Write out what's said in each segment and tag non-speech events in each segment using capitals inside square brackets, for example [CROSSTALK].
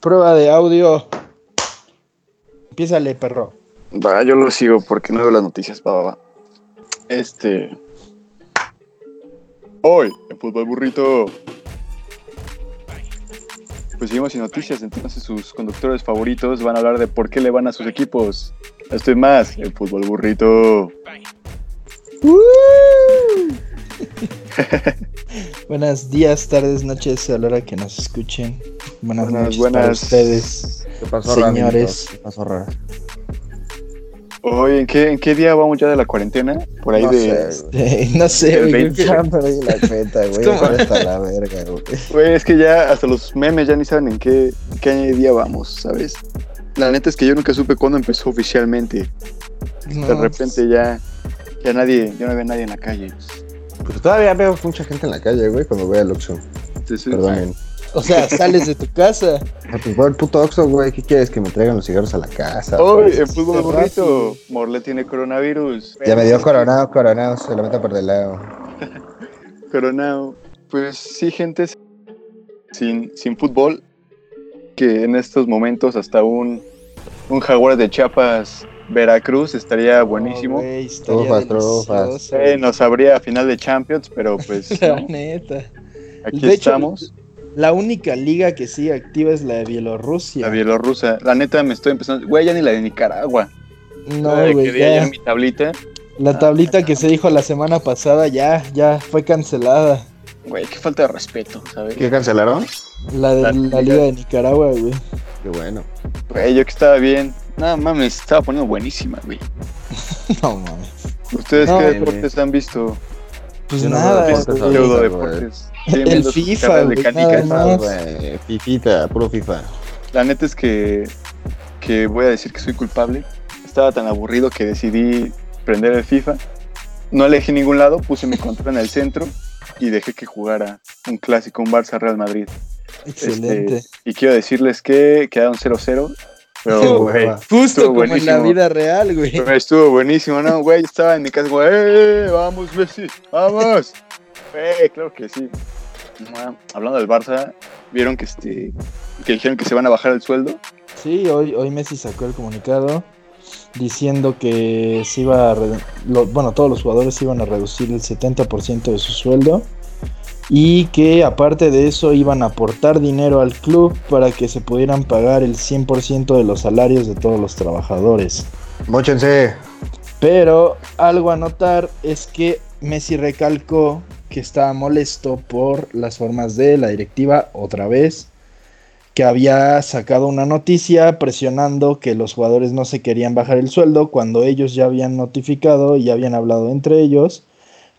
Prueba de audio. Empiézale, perro. Va, yo lo sigo porque no veo las noticias. Va, va, va. Este. Hoy, en Fútbol Burrito. Pues seguimos sin noticias, entonces sus conductores favoritos van a hablar de por qué le van a sus equipos. Estoy más, el Fútbol Burrito. [LAUGHS] Buenos días, tardes, noches, a la hora que nos escuchen. Buenas, Buenas, noches buenas. para ustedes. ¿Qué pasó, Señores. ¿Qué pasó, Ra? Hoy, ¿en qué, ¿en qué día vamos ya de la cuarentena? Por ahí No de. sé. Eh, [LAUGHS] no sé, El güey, creo 20. que- Ya perdí la cuenta, [LAUGHS] güey. hasta la verga, güey. Güey, es que ya hasta los memes ya ni saben en qué, en qué día vamos, ¿sabes? La neta es que yo nunca supe cuándo empezó oficialmente. no, De repente ya, ya nadie, ya no había nadie en la calle. Pues todavía veo mucha gente en la calle, güey, cuando voy al Oxxo. Entonces, Perdonen. O sea, sales de tu casa. Ah, Pues voy al puto Oxxo, güey. ¿Qué quieres? ¿Que me traigan los cigarros a la casa? Hoy Pues, en fútbol burrito. Morle tiene coronavirus. Ya me dio coronado, coronado. Se lo meta por del lado. [LAUGHS] Coronado. Pues sí, gente sin, sin fútbol, que en estos momentos hasta un, un Jaguar de Chiapas, Veracruz, estaría buenísimo. No, güey, estaría Trufas, trufas. delicioso, Eh, nos habría final de Champions, pero pues [LAUGHS] La no, neta. aquí De hecho, estamos. La única liga que sigue activa es la de Bielorrusia. La Bielorrusa. La neta me estoy empezando. Güey, ya ni la de Nicaragua. No, güey, que di ayer ya. en mi tablita. La tablita que se dijo la semana pasada ya, ya fue cancelada. Güey, qué falta de respeto, ¿sabes? ¿Qué cancelaron? La de La la, liga. liga de Nicaragua, güey. Qué bueno. Güey, yo que estaba bien. Nada mames, estaba poniendo buenísima, güey. [LAUGHS] No mames. ¿Ustedes No, qué deportes han visto? Pues Yo no nada, güey. deportes Pseudo deportes. El FIFA, de güey, canicas. nada más. Fifita, puro FIFA. La neta es que, que voy a decir que soy culpable. Estaba tan aburrido que decidí prender el FIFA. No elegí ningún lado, puse mi control en el centro y dejé que jugara un clásico, un Barça Real Madrid. Excelente. Este, y quiero decirles que quedaron 0-0. Pero, Qué güey. Justo estuvo como en la buenísimo. vida real, güey. estuvo buenísimo, ¿no? Güey, estaba en mi casa, güey, ¡eh, vamos, Messi, vamos. Güey, claro que sí. Hablando del Barça, vieron que, este, que dijeron que se van a bajar el sueldo. Sí, hoy, hoy Messi sacó el comunicado diciendo que se iba a lo- bueno, todos los jugadores iban a reducir el 70% de su sueldo y que aparte de eso iban a aportar dinero al club para que se pudieran pagar el 100% de los salarios de todos los trabajadores. Móchense. Pero algo a notar es que Messi recalcó que estaba molesto por las formas de la directiva otra vez, que había sacado una noticia presionando que los jugadores no se querían bajar el sueldo cuando ellos ya habían notificado y ya habían hablado entre ellos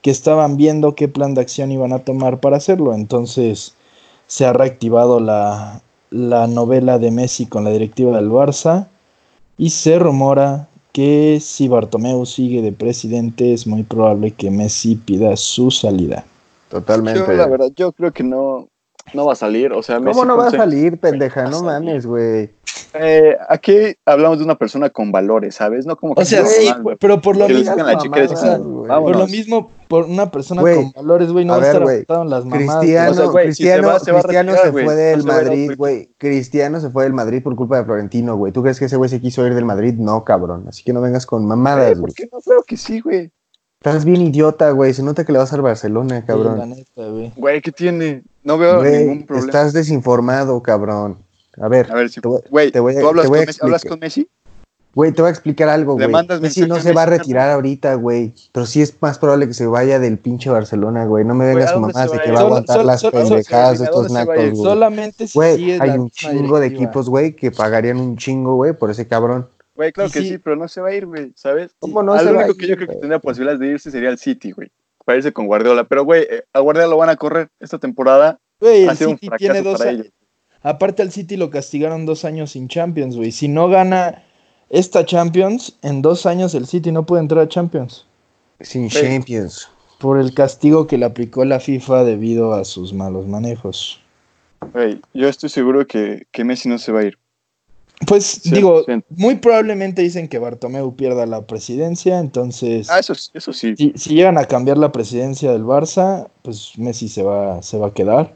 que estaban viendo qué plan de acción iban a tomar para hacerlo. Entonces se ha reactivado la, la novela de Messi con la directiva del Barça y se rumora que si Bartomeu sigue de presidente es muy probable que Messi pida su salida. Totalmente. Yo, la verdad, yo creo que no, no va a salir. O sea, ¿Cómo Messi no va a salir, pendeja? No salir. mames, güey. Eh, aquí hablamos de una persona con valores, ¿sabes? No como que O sea, sí, normal, pero por lo mismo, la chica mamadas, dicen, vámonos. por lo mismo, por una persona con valores, güey, no a va a estar güey, afectado en las mamadas. Cristiano, O sea, güey, si se Cristiano, va, se va a Cristiano retirar, se fue del No Madrid, güey. Cristiano se fue del Madrid por culpa de Florentino, güey. ¿Tú crees que ese güey se quiso ir del Madrid? No, cabrón. Así que no vengas con Eh, mamadas, ¿Por güey. qué no creo que sí, güey? Estás bien idiota, güey. Se nota que le vas al Barcelona, cabrón. neta, güey. Güey, ¿qué tiene? No veo ningún problema. estás desinformado, cabrón. A ver, A ver, si, te voy- güey, te voy a- ¿tú hablas, te voy a con Messi, hablas con Messi? güey, te voy a explicar algo, Le güey. mandas Messi no se va a retirar ahorita, güey. Pero sí es más probable que se vaya del pinche Barcelona, güey. No me vengas ¿a con dónde mamadas se de que ir? va a aguantar las solo- pendejadas de ¿a dónde estos ir? nacos, güey. Solamente si Güey, hay un chingo de equipos, güey, que pagarían un chingo, güey, por ese cabrón. Güey, claro que sí. sí, pero no se va a ir, güey, ¿sabes? ¿Cómo no Al se va único a que yo ir, creo que tendría posibilidades de irse sería el City, güey. Para irse con Guardiola. Pero, güey, eh, a Guardiola lo van a correr esta temporada. Güey, el City tiene dos años. Aparte al City lo castigaron dos años sin Champions, güey. Si no gana esta Champions, en dos años el City no puede entrar a Champions. Sin. Champions. Por el castigo que le aplicó la FIFA debido a sus malos manejos. Güey, yo estoy seguro que, que Messi no se va a ir. Pues Sí, digo, sí. muy probablemente dicen que Bartomeu pierda la presidencia, entonces Ah, eso, eso sí. si, si llegan a cambiar la presidencia del Barça, pues Messi se va, se va a quedar.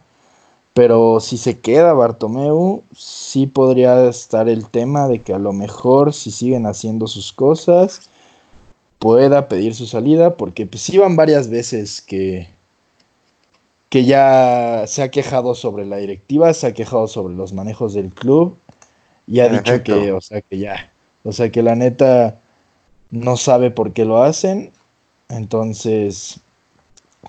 Pero si se queda Bartomeu, sí podría estar el tema de que a lo mejor si siguen haciendo sus cosas, pueda pedir su salida, porque pues iban varias veces que, que ya se ha quejado sobre la directiva, se ha quejado sobre los manejos del club y ha dicho que, o sea, que ya, o sea, que la neta no sabe por qué lo hacen, entonces,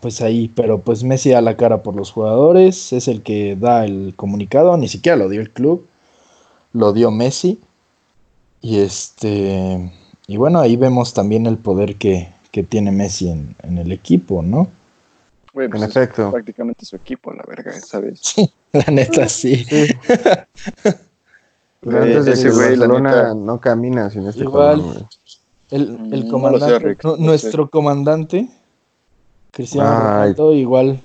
pues ahí, pero pues Messi da la cara por los jugadores, es el que da el comunicado, ni siquiera lo dio el club, lo dio Messi y este, y bueno, ahí vemos también el poder que, que tiene Messi en, en el equipo, ¿no? Güey, En pues es efecto. prácticamente su equipo, la verga, ¿sabes? [LAUGHS] Sí, la neta sí. Sí. [LAUGHS] Pero Güey, antes de ese güey, la neta- no camina sin este Igual. cabrón. El, Mm, el no comandante, lo sé, Rick, nu- no sé. nuestro comandante, Cristiano. Ronaldo, igual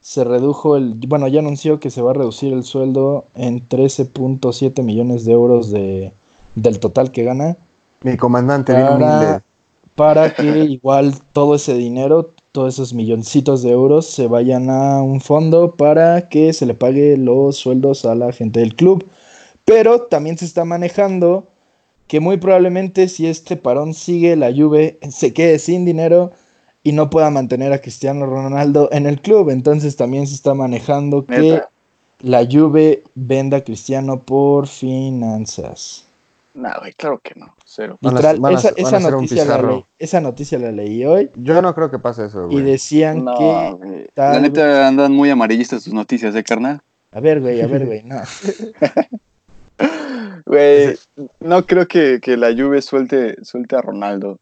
se redujo el, bueno, ya anunció que se va a reducir el sueldo en 13.7 millones de euros de, del total que gana Mi comandante, bien humilde. para, para que [LAUGHS] igual todo ese dinero, todos esos milloncitos de euros se vayan a un fondo para que se le pague los sueldos a la gente del club. Pero también se está manejando que muy probablemente si este parón sigue, la Juve se quede sin dinero y no pueda mantener a Cristiano Ronaldo en el club. Entonces también se está manejando que Neta. la Juve venda a Cristiano por finanzas. Nah, güey, claro que no. Cero. Van a- Literal, van a- esa, van noticia la leí, esa noticia la leí hoy Yo no creo que pase eso, y güey. decían No, que... güey. tal La neta andan muy amarillistas tus noticias, ¿eh, carnal? A ver, güey, a ver, güey, [LAUGHS] no. Güey, no creo que, que la Juve suelte, suelte a Ronaldo.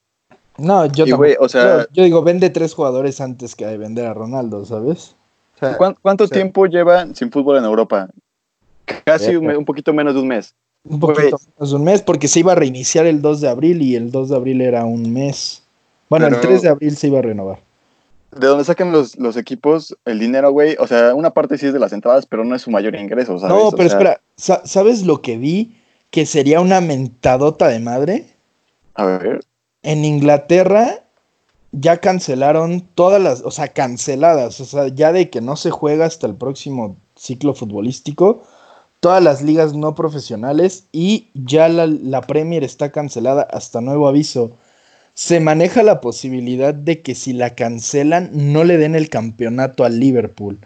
No, yo Y, o sea- yo, yo digo, vende tres jugadores antes que de vender a Ronaldo, ¿sabes? O sea, ¿Cuán- ¿Cuánto tiempo llevan sin fútbol en Europa? Casi un, poquito menos de un mes. Un poquito menos de un mes, porque se iba a reiniciar el 2 de abril y el 2 de abril era un mes. Bueno, el Pero- 3 de abril se iba a renovar. ¿De dónde sacan los, los equipos el dinero, güey? O sea, una parte sí es de las entradas, pero no es su mayor ingreso, ¿sabes? No, O pero sea, espera, sa- ¿sabes lo que vi? Que sería una mentadota de madre. A ver. En Inglaterra ya cancelaron todas las, o sea, canceladas, o sea, ya de que no se juega hasta el próximo ciclo futbolístico, todas las ligas no profesionales y ya la, la Premier está cancelada hasta nuevo aviso. Se maneja la posibilidad de que si la cancelan no le den el campeonato al Liverpool.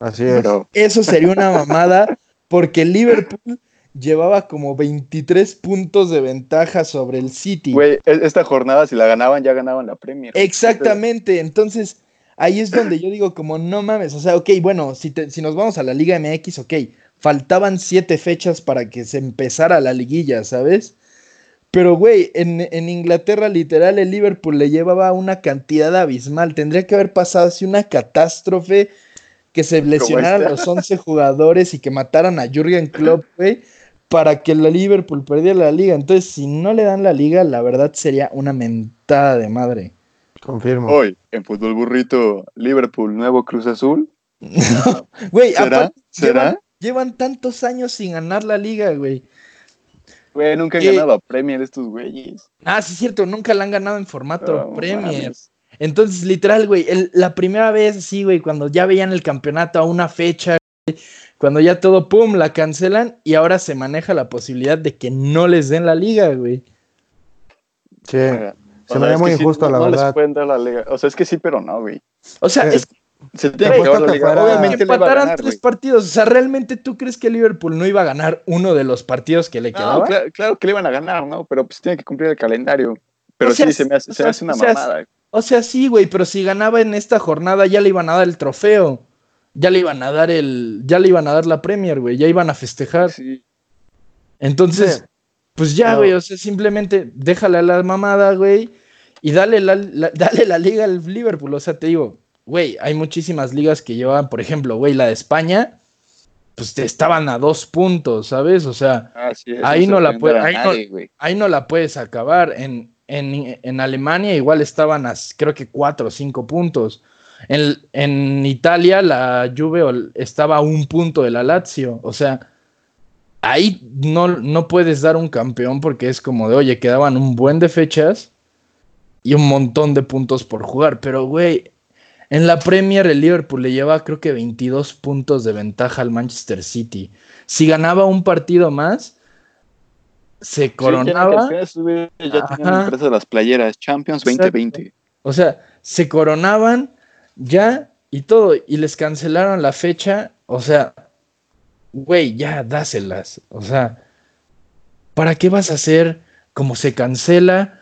así es. Pero, Eso sería una mamada porque Liverpool llevaba como 23 puntos de ventaja sobre el City. güey, e- esta jornada, si la ganaban, ya ganaban la Premier. Exactamente, entonces ahí es donde yo digo como no mames, o sea, ok, bueno, si, te- si nos vamos a la Liga MX, ok, faltaban siete fechas para que se empezara la liguilla, ¿sabes? Pero, güey, en, en Inglaterra literal el Liverpool le llevaba una cantidad abismal, tendría que haber pasado así una catástrofe que se lesionaran los 11 jugadores y que mataran a Jürgen Klopp, güey, para que el Liverpool perdiera la liga. Entonces, si no le dan la liga, la verdad sería una mentada de madre. Confirmo. Hoy, en Fútbol Burrito, Liverpool, nuevo Cruz Azul. [LAUGHS] Güey, ¿Será? aparte, ¿Será? Llevan, llevan tantos años sin ganar la liga, güey. Güey, nunca han ganado a Premier estos güeyes. Ah, sí es cierto, nunca la han ganado en formato No Premier. mames. Entonces, literal, güey, el- la primera vez, sí, güey, cuando ya veían el campeonato a una fecha, güey, cuando ya todo, pum, la cancelan y ahora se maneja la posibilidad de que no les den la liga, güey. Sí. Oiga, Se o me haría muy sí, injusto, no- la no les verdad. pueden dar la liga. O sea, es que sí, pero no, güey. O sea, Eh, es que Se tiene que la liga. Obviamente empataran ganar, tres güey. partidos. O sea, ¿realmente tú crees que Liverpool no iba a ganar uno de los partidos que le No, quedaba? claro, claro que le iban a ganar, ¿no? Pero pues tiene que cumplir el calendario. Pero O sea, sí, se me hace, o se me hace una o sea, mamada. O sea, sí, güey, pero si ganaba en esta jornada ya le iban a dar el trofeo. Ya le iban a dar el. Ya le iban a dar la Premier, güey. Ya iban a festejar. Sí. Entonces, pues ya, No. güey. O sea, simplemente déjale a la mamada, güey. Y dale la, la- dale la liga al Liverpool. O sea, te digo, güey, hay muchísimas ligas que llevaban, por ejemplo, güey, la de España, pues te estaban a dos puntos, ¿sabes? O sea, Ah, Ahí no la puede- nadie, ahí no la puedes acabar. En, en, en Alemania igual estaban a creo que cuatro o cinco puntos. En, en Italia la Juve estaba a un punto de la Lazio. O sea, ahí no, no puedes dar un campeón porque es como de, oye, quedaban un buen de fechas y un montón de puntos por jugar. Pero, güey, En la Premier el Liverpool le lleva creo que 22 puntos de ventaja al Manchester City. Si ganaba un partido más, se coronaba. Sí, ya, Ajá. tienen impresas las playeras Champions Exacto. 2020. O sea, se coronaban ya y todo, y les cancelaron la fecha. O sea, güey, ya dáselas. O sea, ¿para qué vas a hacer como se cancela?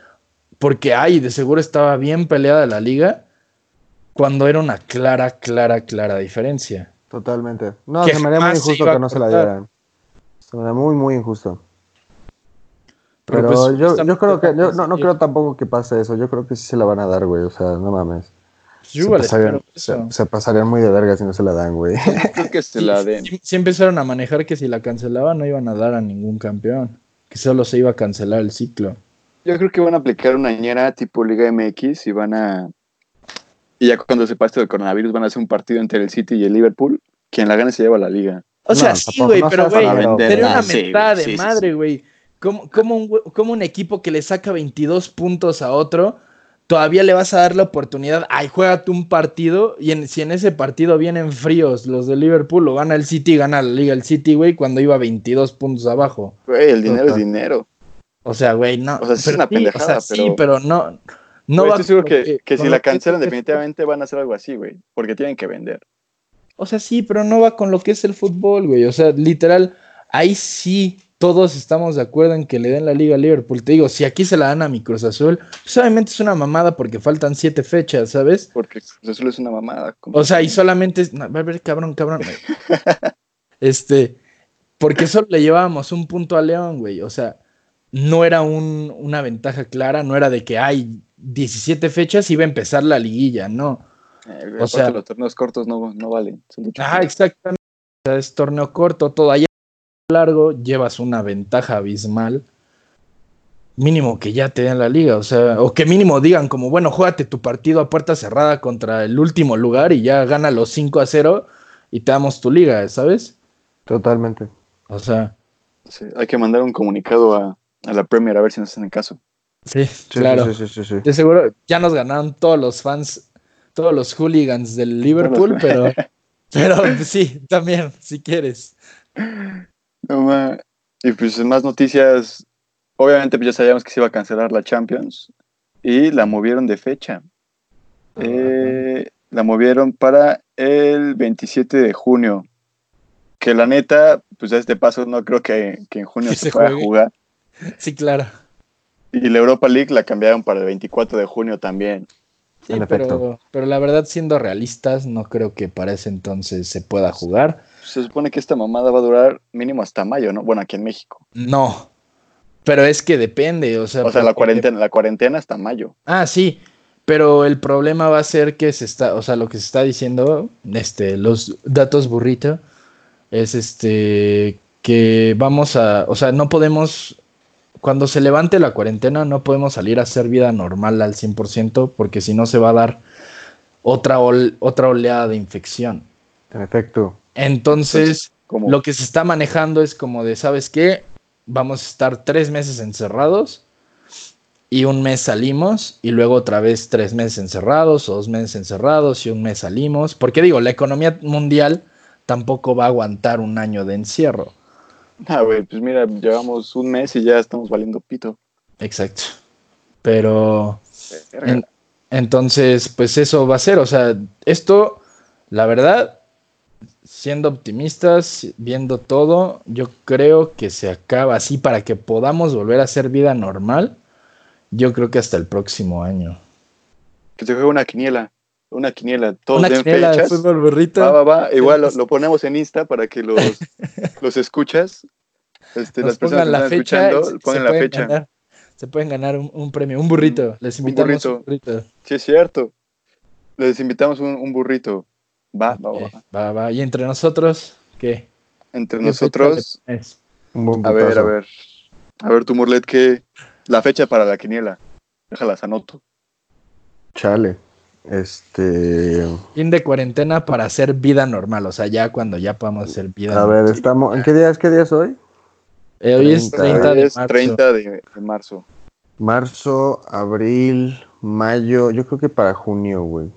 Porque, ay, de seguro estaba bien peleada la liga, cuando era una clara, clara, clara diferencia. Totalmente. No, se me haría muy injusto que no se la dieran. Se me haría muy, muy injusto. Pero, Pero, pues, yo, yo creo que, yo no, no creo tampoco que pase eso. Yo creo que sí se la van a dar, güey. O sea, no mames. Se, pasarían, se, se pasarían muy de verga si no se la dan, güey. Creo que se la den. sí- sí empezaron a manejar que si la cancelaban no iban a dar a ningún campeón, que solo se iba a cancelar el ciclo. Yo creo que van a aplicar una ñera tipo Liga MX y van a. Y ya cuando se pase esto del coronavirus, van a hacer un partido entre el City y el Liverpool. Quien la gane se lleva la liga. O sea, No, sí, güey, no pero güey, sería una sí, mentada de madre, sí. güey. ¿Cómo, cómo un, güey- cómo un equipo que le saca 22 puntos a otro, todavía le vas a dar la oportunidad? Ay, juégate un partido y en- si en ese partido vienen fríos los de Liverpool, lo gana el City, gana la liga el City, güey, cuando iba 22 puntos abajo. Güey, el dinero es dinero. O sea, güey, no. O sea, sí es una pendejada, Sí, pero- pero no. No Güey, va estoy seguro que, que- si la que- cancelan, definitivamente van a hacer algo así, güey. Porque tienen que vender. O sea, sí, pero no va con lo que es el fútbol, güey. O sea, literal, ahí sí todos estamos de acuerdo en que le den la liga a Liverpool. Te digo, si aquí se la dan a mi Cruz Azul, pues obviamente es una mamada porque faltan siete fechas, ¿sabes? Porque Cruz Azul es una mamada. O sea, y solamente es. no, a ver, cabrón, cabrón. [LAUGHS] este. Porque solo le llevábamos un punto a León, güey. O sea, no era un- una ventaja clara, no era de que hay 17 fechas y iba a empezar la liguilla, no. Eh, o sea- los torneos cortos no, no valen. puntos. exactamente. O sea, es torneo corto, todo allá largo, llevas una ventaja abismal. Mínimo que ya te den la liga, o sea, o que mínimo digan como, bueno, juégate tu partido a puerta cerrada contra el último lugar y ya gana los 5 a 0 y te damos tu liga, ¿sabes? Totalmente. O sea, Sí, hay que mandar un comunicado a, a la Premier a ver si nos hacen caso. sí, Sí, claro. Sí, sí, sí, sí, sí. De seguro ya nos ganaron todos los fans, todos los hooligans del Liverpool, pero, [LAUGHS] pero sí, también, si quieres. No. Y pues más noticias, obviamente pues ya sabíamos que se iba a cancelar la Champions y la movieron de fecha. Eh, la movieron para el 27 de junio. Que la neta, pues a este paso no creo que, que en junio Que se, se pueda jugar. Sí, claro. Y la Europa League la cambiaron para el 24 de junio también. Sí, pero, pero la verdad, siendo realistas, no creo que para ese entonces se pueda jugar. Se supone que esta mamada va a durar mínimo hasta mayo, ¿no? Bueno, aquí en México. No. Pero es que depende, o sea. O sea, la cuarentena, la cuarentena hasta mayo. Ah, sí. Pero el problema va a ser que se está, o sea, lo que se está diciendo, este, los datos burrito, es este, que vamos a, o sea, no podemos, cuando se levante la cuarentena, no podemos salir a hacer vida normal al 100%, porque si no se va a dar otra, ol- otra oleada de infección. En efecto. Entonces, lo que se está manejando es como de, ¿sabes qué? Vamos a estar tres meses encerrados y un mes salimos y luego otra vez tres meses encerrados o dos meses encerrados y un mes salimos. Porque digo, la economía mundial tampoco va a aguantar un año de encierro. Ah, güey, pues mira, llevamos un mes y ya estamos valiendo pito. Exacto. Pero en- entonces, pues eso va a ser. O sea, esto, la verdad, siendo optimistas, viendo todo, yo creo que se acaba así para que podamos volver a hacer vida normal. Yo creo que hasta el próximo año. Que se juegue una quiniela. Una quiniela. Todos Una den quiniela de fechas. fútbol burrito. Va, va, va. [LAUGHS] Igual lo, lo ponemos en Insta para que los, [LAUGHS] los escuchas. Este, las personas que pongan la están fecha. escuchando, se- pongan la pueden fecha. ganar- se pueden ganar un, un premio, un burrito. Les invitamos un burrito. burrito. Sí, es cierto. Les invitamos un, un burrito. Va, va, va. va, va. Y entre nosotros, ¿qué? Entre ¿Qué nosotros, buen a ver, a ver. A ver, tu Morlet, ¿qué? La fecha para la quiniela. Déjalas, anoto. Chale. Este. Fin de cuarentena para hacer vida normal, o sea, ya cuando ya podamos hacer vida A normal. ver, estamos. ¿En qué día es? ¿Qué día es hoy? Eh, hoy es 30 30 Hoy de es marzo. 30 de, de marzo. Marzo, abril, mayo. Yo creo que para junio, güey.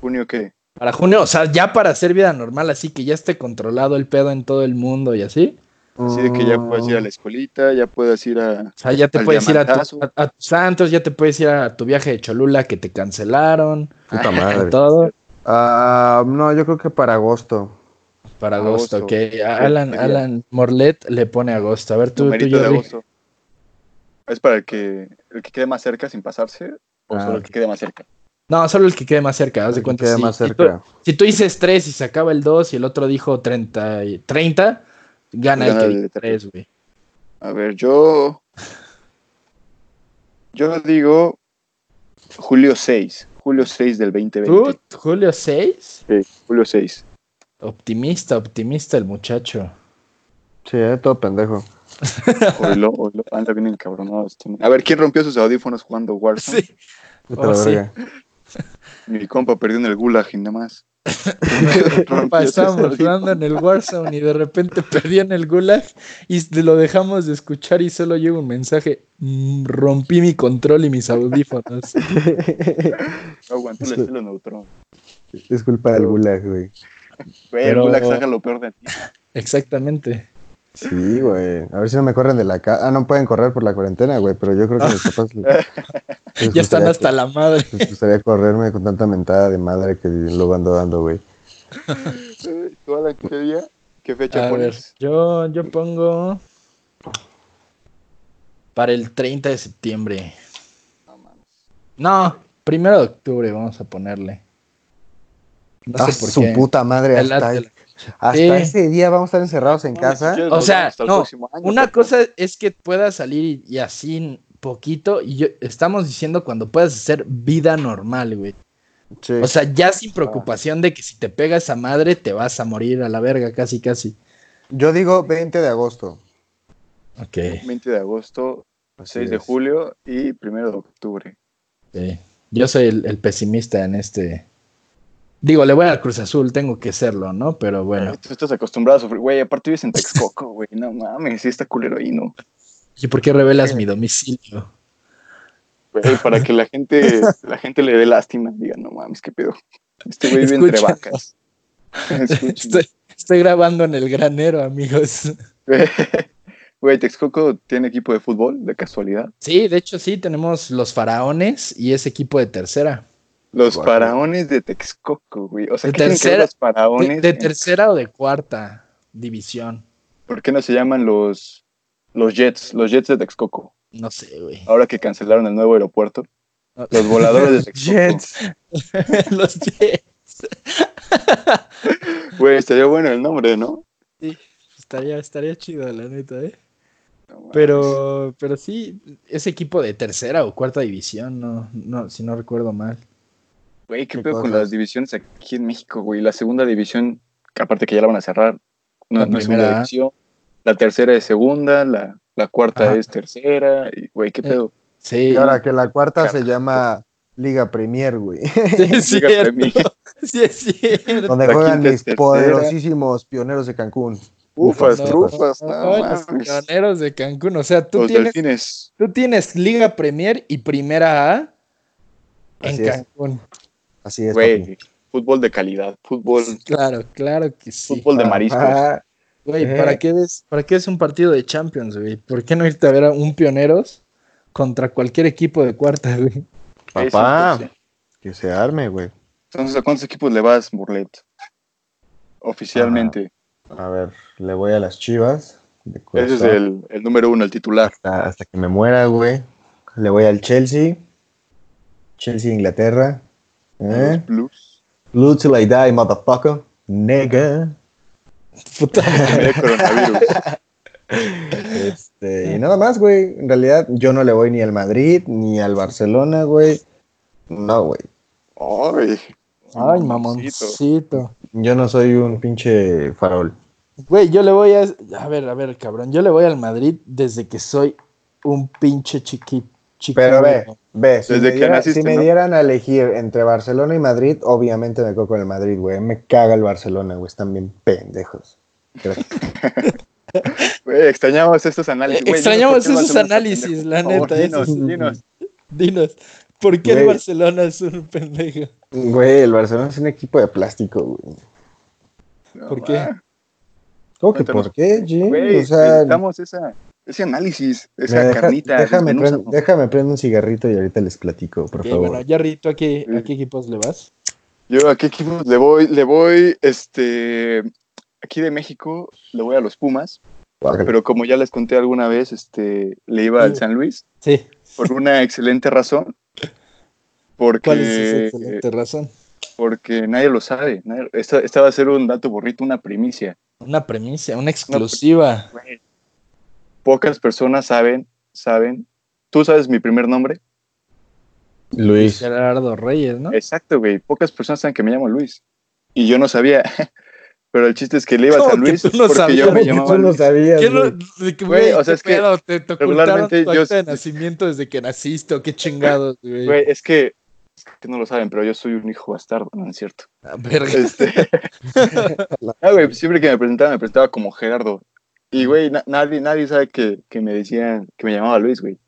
¿Junio qué? Para junio, o sea, ya para hacer vida normal, así que ya esté controlado el pedo en todo el mundo y así. Así de que ya puedes ir a la escuelita, ya puedes ir a... O sea, ya te puedes ir a, tu, a- a Santos, ya te puedes ir a tu viaje de Cholula que te cancelaron. Puta [LAUGHS] madre. todo. Ah, no, yo creo que para agosto. Para agosto, Agosto. ok. Alan, Alan Morlet le pone agosto. A ver, tú, tú, agosto. ¿Es para el que, el que quede más cerca sin pasarse? ¿O Ah, solo el ok. que quede más cerca? No, solo el que quede más cerca, haz de cuenta. quede si- más si cerca. tú- Si tú dices 3 y se acaba el 2 y el otro dijo 30, y- 30 gana, Gana el que de 3, güey. A ver, yo... Yo digo julio 6. Julio 6 del 2020. ¿Tú, Julio 6? Sí, julio 6. Optimista, optimista el muchacho. Sí, eh, todo pendejo. [LAUGHS] Oilo, oilo, anda bien encabronado este. A ver, ¿quién rompió sus audífonos jugando Warzone? Sí. Oh, sí. Mi compa perdió en el gulag y nada más. Compa, estábamos jugando en el Warzone y de repente perdían el gulag y lo dejamos de escuchar y solo llega un mensaje. "Mm, rompí mi control y mis audífonos. [LAUGHS] No aguantó el estilo neutrón. Es culpa del gulag, güey. Güey, Pero- el gulag saca lo peor de ti. Exactamente. Sí, güey. A ver si no me corren de la casa. Ah, no pueden correr por la cuarentena, güey, pero yo creo que mis papás. [LAUGHS] les- les Ya están hasta que- la madre. Les gustaría correrme con tanta mentada de madre que luego ando dando, güey. [LAUGHS] ¿Tú, Alan, qué día? ¿Qué fecha A ver, pones? yo, yo pongo para el 30 de septiembre. No primero de octubre vamos a ponerle. No Ah, sé por su qué. puta madre. El Hasta, arte- hasta Sí. ese día vamos a estar encerrados en No, casa. si O sea, vemos hasta el no, próximo año, Una cosa es que puedas salir y así poquito y yo, estamos diciendo cuando puedas hacer vida normal, güey. Sí. O sea, ya sin preocupación de que si te pegas a madre te vas a morir a la verga, casi, casi. yo digo 20 de agosto. Ok. 20 de agosto, Así 6 de julio y 1 de octubre. Sí. Yo soy el, el pesimista en este. Digo, le voy al Cruz Azul, tengo que serlo, ¿no? Pero bueno. Tú estás acostumbrado a sufrir. Güey, aparte vives en Texcoco, güey. No mames, sí está culero ahí, ¿no? ¿Y por qué revelas mi domicilio? Güey, para que la gente, [LAUGHS] la gente le dé lástima. Diga, no mames, qué pedo. Este güey vive entre vacas. [LAUGHS] Estoy, estoy grabando en el granero, amigos. [LAUGHS] Güey, Texcoco tiene equipo de fútbol, de casualidad. Sí, de hecho sí, tenemos los faraones y ese equipo de tercera. Los faraones de Texcoco, güey. O sea, De ¿qué tienen que ver tercera- los faraones? de tercera o de cuarta división. ¿Por qué no se llaman los, los Jets? Los Jets de Texcoco. No sé, güey. Ahora que cancelaron el nuevo aeropuerto. Los voladores de [LAUGHS] Texcoco. Jets. [LAUGHS] los Jets. [LAUGHS] Güey, estaría bueno el nombre, ¿no? Estaría, estaría chido, la neta, ¿eh? No. Pero, pero sí, ese equipo de tercera o cuarta división, no, no, si no recuerdo mal. Güey, ¿qué Qué pedo con las divisiones aquí en México, güey? La segunda división, que aparte que ya la van a cerrar, no, La no es primera segunda A. división. La tercera es segunda, la, la cuarta Ajá. es tercera. Y, güey, ¿qué Eh, pedo? Sí, Y ahora que la cuarta se llama Liga Premier, güey. [LAUGHS] sí es Liga cierto. Premier. [LAUGHS] Sí es cierto. Donde La juegan mis tercera. poderosísimos pioneros de Cancún. Ufas, No, trufas, no, no, pioneros de Cancún. O sea, tú Los tienes, delfines. tú tienes Liga Premier y Primera A en Así es. Así es. Güey, fútbol de calidad, fútbol, Claro, claro que sí. fútbol de mariscos. Ah, Güey, Eh. ¿para qué ves, para qué es un partido de Champions, güey? ¿Por qué no irte a ver a un Pioneros contra cualquier equipo de cuarta, [LAUGHS] güey? Papá, sí. que se arme, güey. Entonces, ¿a cuántos equipos le vas, Burlet? Oficialmente. A ver, le voy a las chivas. de Ese es el, el número uno, el titular. hasta, hasta que me muera, güey. Le voy al Chelsea. Chelsea, Inglaterra. ¿Eh? Blues. Blue till I die, motherfucker. Nigga. Puta. [LAUGHS] Coronavirus. Este, y nada más, güey. En realidad, yo no le voy ni al Madrid ni al Barcelona, güey. No, güey. Ay, Ay, mamoncito. Yo no soy un pinche farol. Güey, yo le voy a. A ver, a ver, cabrón. Yo le voy al Madrid desde que soy un pinche chiqui, Pero ve, ve, si, Desde me, que diera- naciste, si me ¿no? dieran a elegir entre Barcelona y Madrid, obviamente me quedo con el Madrid, güey. Me caga el Barcelona, güey. Están bien pendejos. Gracias. [LAUGHS] Güey, extrañamos estos análisis. Extrañamos esos análisis, la favor, neta, Dinos, esos- dinos. Dinos. ¿Por qué el. Barcelona es un pendejo? Güey, el Barcelona es un equipo de plástico, güey. No, ¿Por qué? ¿Cómo que por qué, Jim? O sea, necesitamos esa, ese análisis, esa deja- carnita. déjame, prend- déjame prender un cigarrito y ahorita les platico, por favor. bueno, Jerry, ¿tú a qué, a qué equipos le vas? Yo a qué equipo le voy, le voy, este, aquí de México, le voy a los Pumas, Guácala. pero como ya les conté alguna vez, este, le iba al. San Luis Sí. por una excelente razón, porque, ¿Cuál es esa excelente razón? porque nadie lo sabe, nadie- esta, esta va a ser un dato borrito, una primicia. Una premisa, una exclusiva. Güey, Pocas personas saben, saben, ¿tú sabes mi primer nombre? Luis. Gerardo Reyes, ¿no? Exacto, güey, pocas personas saben que me llamo Luis, y yo no sabía, [LAUGHS] pero el chiste es que le iba a ¿Cómo San que Luis tú no porque sabías? yo ¿Cómo me llamaba tú no Luis. sabías, ¿Qué no- güey? Güey, güey, o sea, es que regularmente tu yo- acta de nacimiento desde que naciste o qué chingados, güey? Güey, es que, es que no lo saben, pero yo soy un hijo bastardo, no es cierto. Ah, verga. Este, [LAUGHS] [LAUGHS] ah, güey, siempre que me presentaba, me presentaba como Gerardo. Y, güey, na- nadie, nadie sabe que, que me decían, que me llamaba Luis, güey.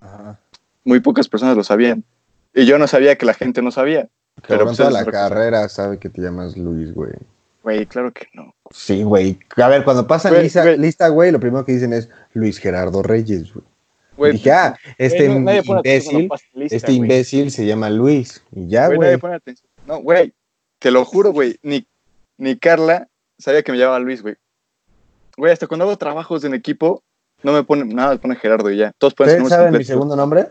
Ajá. Muy pocas personas lo sabían. Y yo no sabía que la gente no sabía. Pero pues toda la carrera sabe que te llamas Luis, güey. Güey, claro que no. Sí, güey. A ver, cuando pasan Güey, lista, güey. lista, güey, lo primero que dicen es Luis Gerardo Reyes, güey. Güey, Dije, ah, este no- imbécil, lista, este imbécil se llama Luis. Y ya, Güey, güey. nadie pone atención. No, güey, te lo juro, güey, ni, ni Carla sabía que me llamaba Luis, güey. Güey, hasta cuando hago trabajos en equipo, no me ponen nada, me pone Gerardo y ya. Todos ponen ¿Ustedes saben mi segundo nombre?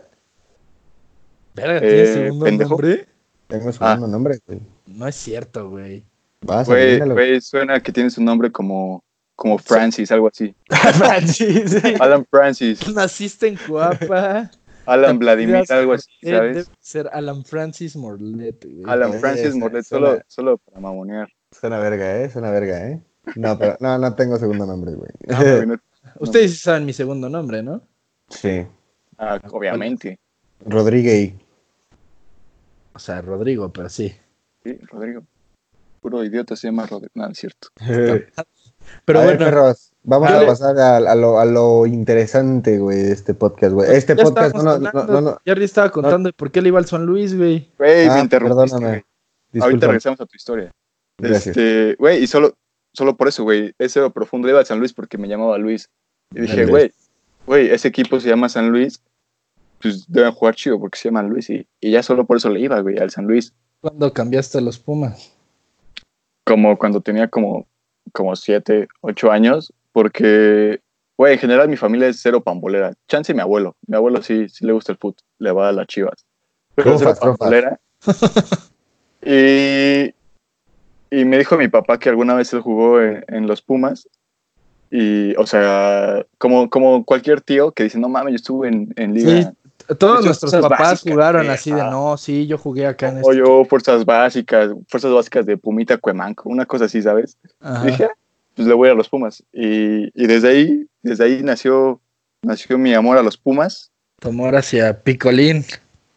Verga, ¿tienes Eh, segundo pendejo. nombre? Tengo Ah. segundo nombre, güey. No es cierto, güey. Vas, Güey, güey, suena que tienes un nombre como, como Francis, algo así. [LAUGHS] Francis. Alan Francis, [LAUGHS] Naciste en Cuapa. Alan [LAUGHS] Vladimir, algo así, Eh, ¿sabes? Debe ser Alan Francis Morlet, güey. Alan Eh, Francis Morlet, solo, solo para mamonear. Suena verga, ¿eh? Suena verga, ¿eh? No, pero no, no tengo segundo nombre, güey. No, no- [LAUGHS] Ustedes saben mi segundo nombre, ¿no? sí. ah, obviamente. Rodríguez. O sea, Rodrigo, pero sí. Sí, Rodrigo. Puro idiota se llama Rodrigo. No, es cierto. [LAUGHS] Pero a ver, bueno, perros, vamos a pasar a, a lo, a lo interesante, güey, de este podcast, güey. Este ya podcast no, estábamos no, no, hablando, no, no. Jerry estaba contando de por qué le iba al San Luis, güey. Güey, Ah, me interrumpiste, perdóname. Ahorita regresamos a tu historia. Gracias. Este, güey, y solo, solo por eso, güey, ese profundo. Iba a San Luis porque me llamaba Luis. Y dije, güey, güey, ese equipo se llama San Luis, pues deben jugar chido porque se llama Luis. Y, y ya solo por eso le iba, güey, al San Luis. Cuando cambiaste a los Pumas. Como cuando tenía como, como siete, ocho años, porque, güey, en general mi familia es cero pambolera. Chance mi abuelo. Mi abuelo sí, sí le gusta el fútbol, le va a las chivas. Pero Trufas, cero pambolera. [LAUGHS] y, y me dijo mi papá que alguna vez él jugó en, en los Pumas. Y, o sea, como, como cualquier tío que dice, no mames, yo estuve en, en liga. Sí, Todos nuestros papás básicas, jugaron así de, no, sí, yo jugué acá en O este. yo, fuerzas básicas, fuerzas básicas de Pumita Cuemanco, una cosa así, ¿sabes? Ajá. Dije, "Ah, pues le voy a los Pumas. Y, y desde ahí, desde ahí nació, nació mi amor a los Pumas. Tomó hacia Picolín.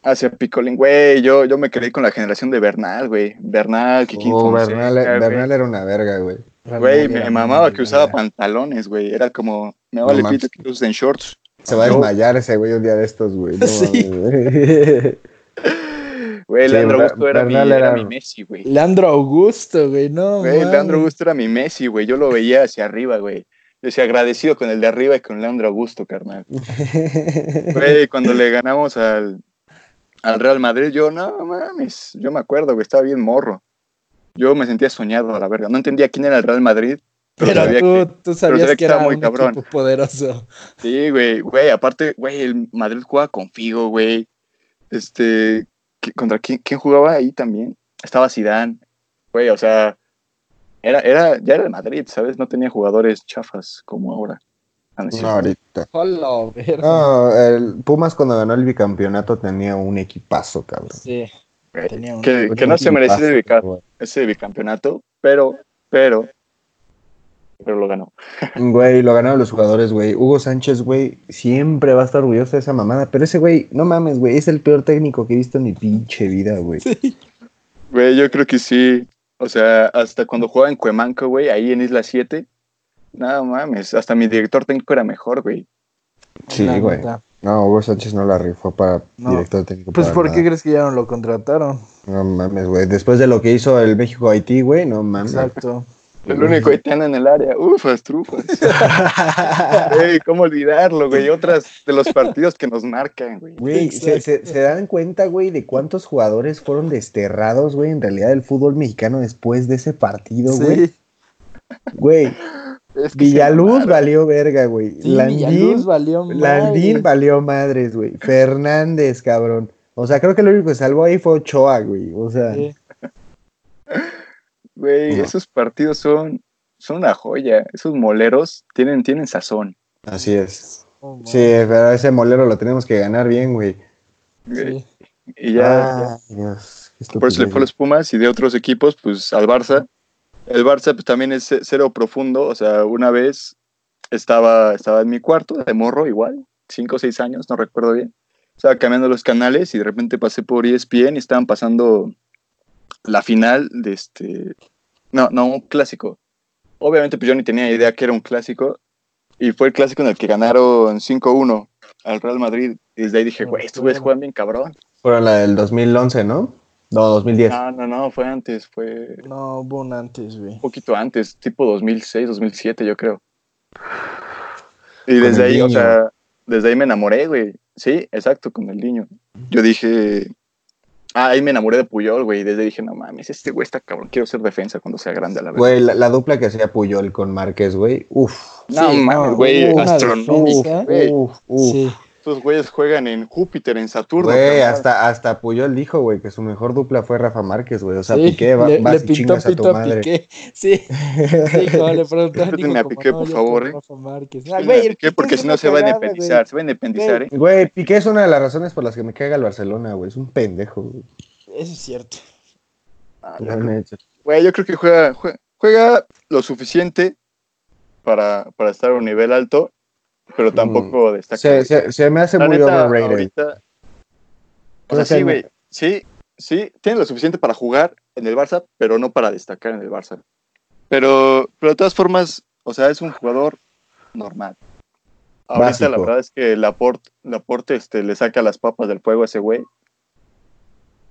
Hacia Picolín, güey, yo, yo me quedé con la generación de Bernal, güey. Bernal, Kikín Oh, Fonseca, Bernal, güey. Bernal era una verga, güey. Güey, me mamaba que usaba pantalones, güey. Era como, me No vale mames. pito que uses en shorts. Se va a desmayar ese güey un día de estos, güey. No [LAUGHS] Sí. güey. Leandro Augusto era, mi, era mi Messi, güey. Leandro Augusto, güey, no. Güey. Leandro Augusto era mi Messi, güey. Yo lo veía hacia arriba, güey. Yo decía agradecido con el de arriba y con Leandro Augusto, carnal. [LAUGHS] Güey, cuando le ganamos al, al Real Madrid, yo, no mames, yo me acuerdo, güey, estaba bien morro. Yo me sentía soñado a la verga. No entendía quién era el Real Madrid, pero, Pero sabía tú, que. tú sabías sabía que, que era muy un cabrón. equipo poderoso. Sí, güey, güey, aparte, güey, el Madrid jugaba con Figo, güey. Este, ¿qué- ¿contra quién, quién jugaba ahí también? Estaba Zidane, güey, o sea, era, era, ya era el Madrid, ¿sabes? No tenía jugadores chafas como ahora. No es No, cierto. ahorita. Hola, verga. No, el Pumas cuando ganó el bicampeonato tenía un equipazo, cabrón. Sí. Güey, tenía un- que, que no se merecía ese bicampeonato, pero, pero, pero lo ganó. [LAUGHS] Güey, lo ganaron los jugadores, güey. Hugo Sánchez, güey, siempre va a estar orgulloso de esa mamada. Pero ese güey, no mames, güey, es el peor técnico que he visto en mi pinche vida, güey. Güey, yo creo que sí. O sea, hasta cuando jugaba en Cuemanco, güey, ahí en Isla 7, nada mames, hasta mi director técnico era mejor, güey. Sí, La güey. neta. No, Hugo Sánchez no la rifó para No. director técnico. Pues para ¿por qué crees que ya no lo contrataron? No mames, güey. Después de lo que hizo el México-Haití, güey, no mames. Exacto. El único haitiano en el área. Ufas, trufas. [LAUGHS] Ey, ¿cómo olvidarlo, güey? Otras de los partidos que nos marcan, güey. Güey, ¿se, se, se dan cuenta, güey, de cuántos jugadores fueron desterrados, güey, en realidad del fútbol mexicano después de ese partido, güey? Sí, Güey, Es que Villaluz valió verga, güey. sí Landín, Villaluz valió Landín madre. valió madres, güey. Fernández, cabrón. O sea, creo que lo único que salvó ahí fue Ochoa, güey. O sea, Sí. Güey, No. esos partidos son, son una joya. Esos moleros tienen, tienen sazón. así es. Oh, Sí, pero ese molero lo tenemos que ganar bien, güey. sí. Y ya, Ay, Dios, por eso le fue a los Pumas y de otros equipos, pues al Barça. El Barça pues, también es ce- cero profundo. O sea, una vez estaba, estaba en mi cuarto de morro, igual, cinco o seis años, no recuerdo bien. Estaba cambiando los canales y de repente pasé por ESPN y estaban pasando la final de este. No, no, un clásico. Obviamente, pues yo ni tenía idea que era un clásico. Y fue el clásico en el que ganaron 5-1 al Real Madrid. Y desde ahí dije, güey, estos güeyes juegan bien cabrón. Fueron la del 2011, ¿no? No, 2010. No, no, no, fue antes, fue No, hubo un antes, güey. un poquito antes, tipo 2006, 2007, yo creo. Y Con desde ahí, o sea, desde ahí me enamoré, güey. Sí, exacto, con el niño. Yo dije, ah, ahí me enamoré de Puyol, güey. Y desde ahí dije, no mames, este güey está cabrón, quiero ser defensa cuando sea grande a la vez. Güey, la, la dupla que hacía Puyol con Márquez, güey. Uf. No Sí, mames, güey, defensa. güey. Uf, uf. Sí. Estos güeyes juegan en Júpiter, en Saturno. Güey, hasta, hasta Puyol dijo, güey, que su mejor dupla fue Rafa Márquez, güey. O sea, Sí, Piqué, va, le, vas le y pintó chingas a tu madre. Piqué. Sí, sí, [LAUGHS] como le preguntaron, a Piqué, no, por favor, eh. Rafa Márquez. Ah, güey, el. Porque si no se va a independizar, se va a independizar, ¿eh? Güey, Piqué es una de las razones por las que me caga el Barcelona, güey. Es un pendejo, güey. Eso es cierto. Ah. Güey, yo creo que juega, juega, juega lo suficiente para, para estar a un nivel alto, pero tampoco destaca. Se, se, se me hace La muy neta, overrated. ahorita- o sea, sí, güey. Sí, sí, tiene lo suficiente para jugar en el Barça, pero no para destacar en el Barça. Pero, pero de todas formas, o sea, es un jugador normal. Ahorita la verdad es que Laporte, Laporte este, le saca las papas del fuego a ese güey.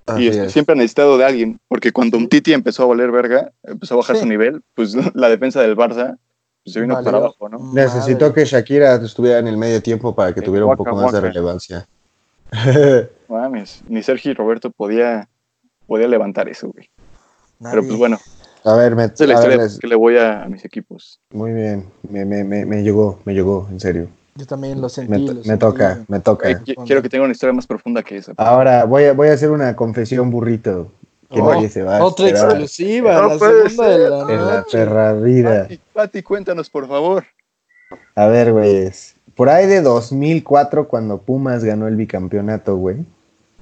Así Y este, es. siempre ha necesitado de alguien, porque cuando un Titi empezó a valer verga, empezó a bajar Sí. su nivel, pues [LAUGHS] la defensa del Barça se vino para abajo, ¿no? Necesitó madre. que Shakira estuviera en el medio tiempo para que Eh, tuviera un poco más de relevancia. Mames, ni Sergio y Roberto podía, podía levantar eso, güey. Pero pues Nadie. bueno, a ver, me, es la a ver, historia les- que le voy a, a mis equipos. muy bien. Me, me, me, me llegó, me llegó, en serio. Yo también lo sentí. Me, lo sentí. me toca, me toca. Qui- quiero que tenga una historia más profunda que esa. Ahora voy a, voy a hacer una confesión burrito. Que Oh, nadie se va a Otra esperar exclusiva, No la segunda de la en la perra vida. Pati, Pati, cuéntanos, por favor. A ver, güey. Por ahí de 2004, cuando Pumas ganó el bicampeonato, güey.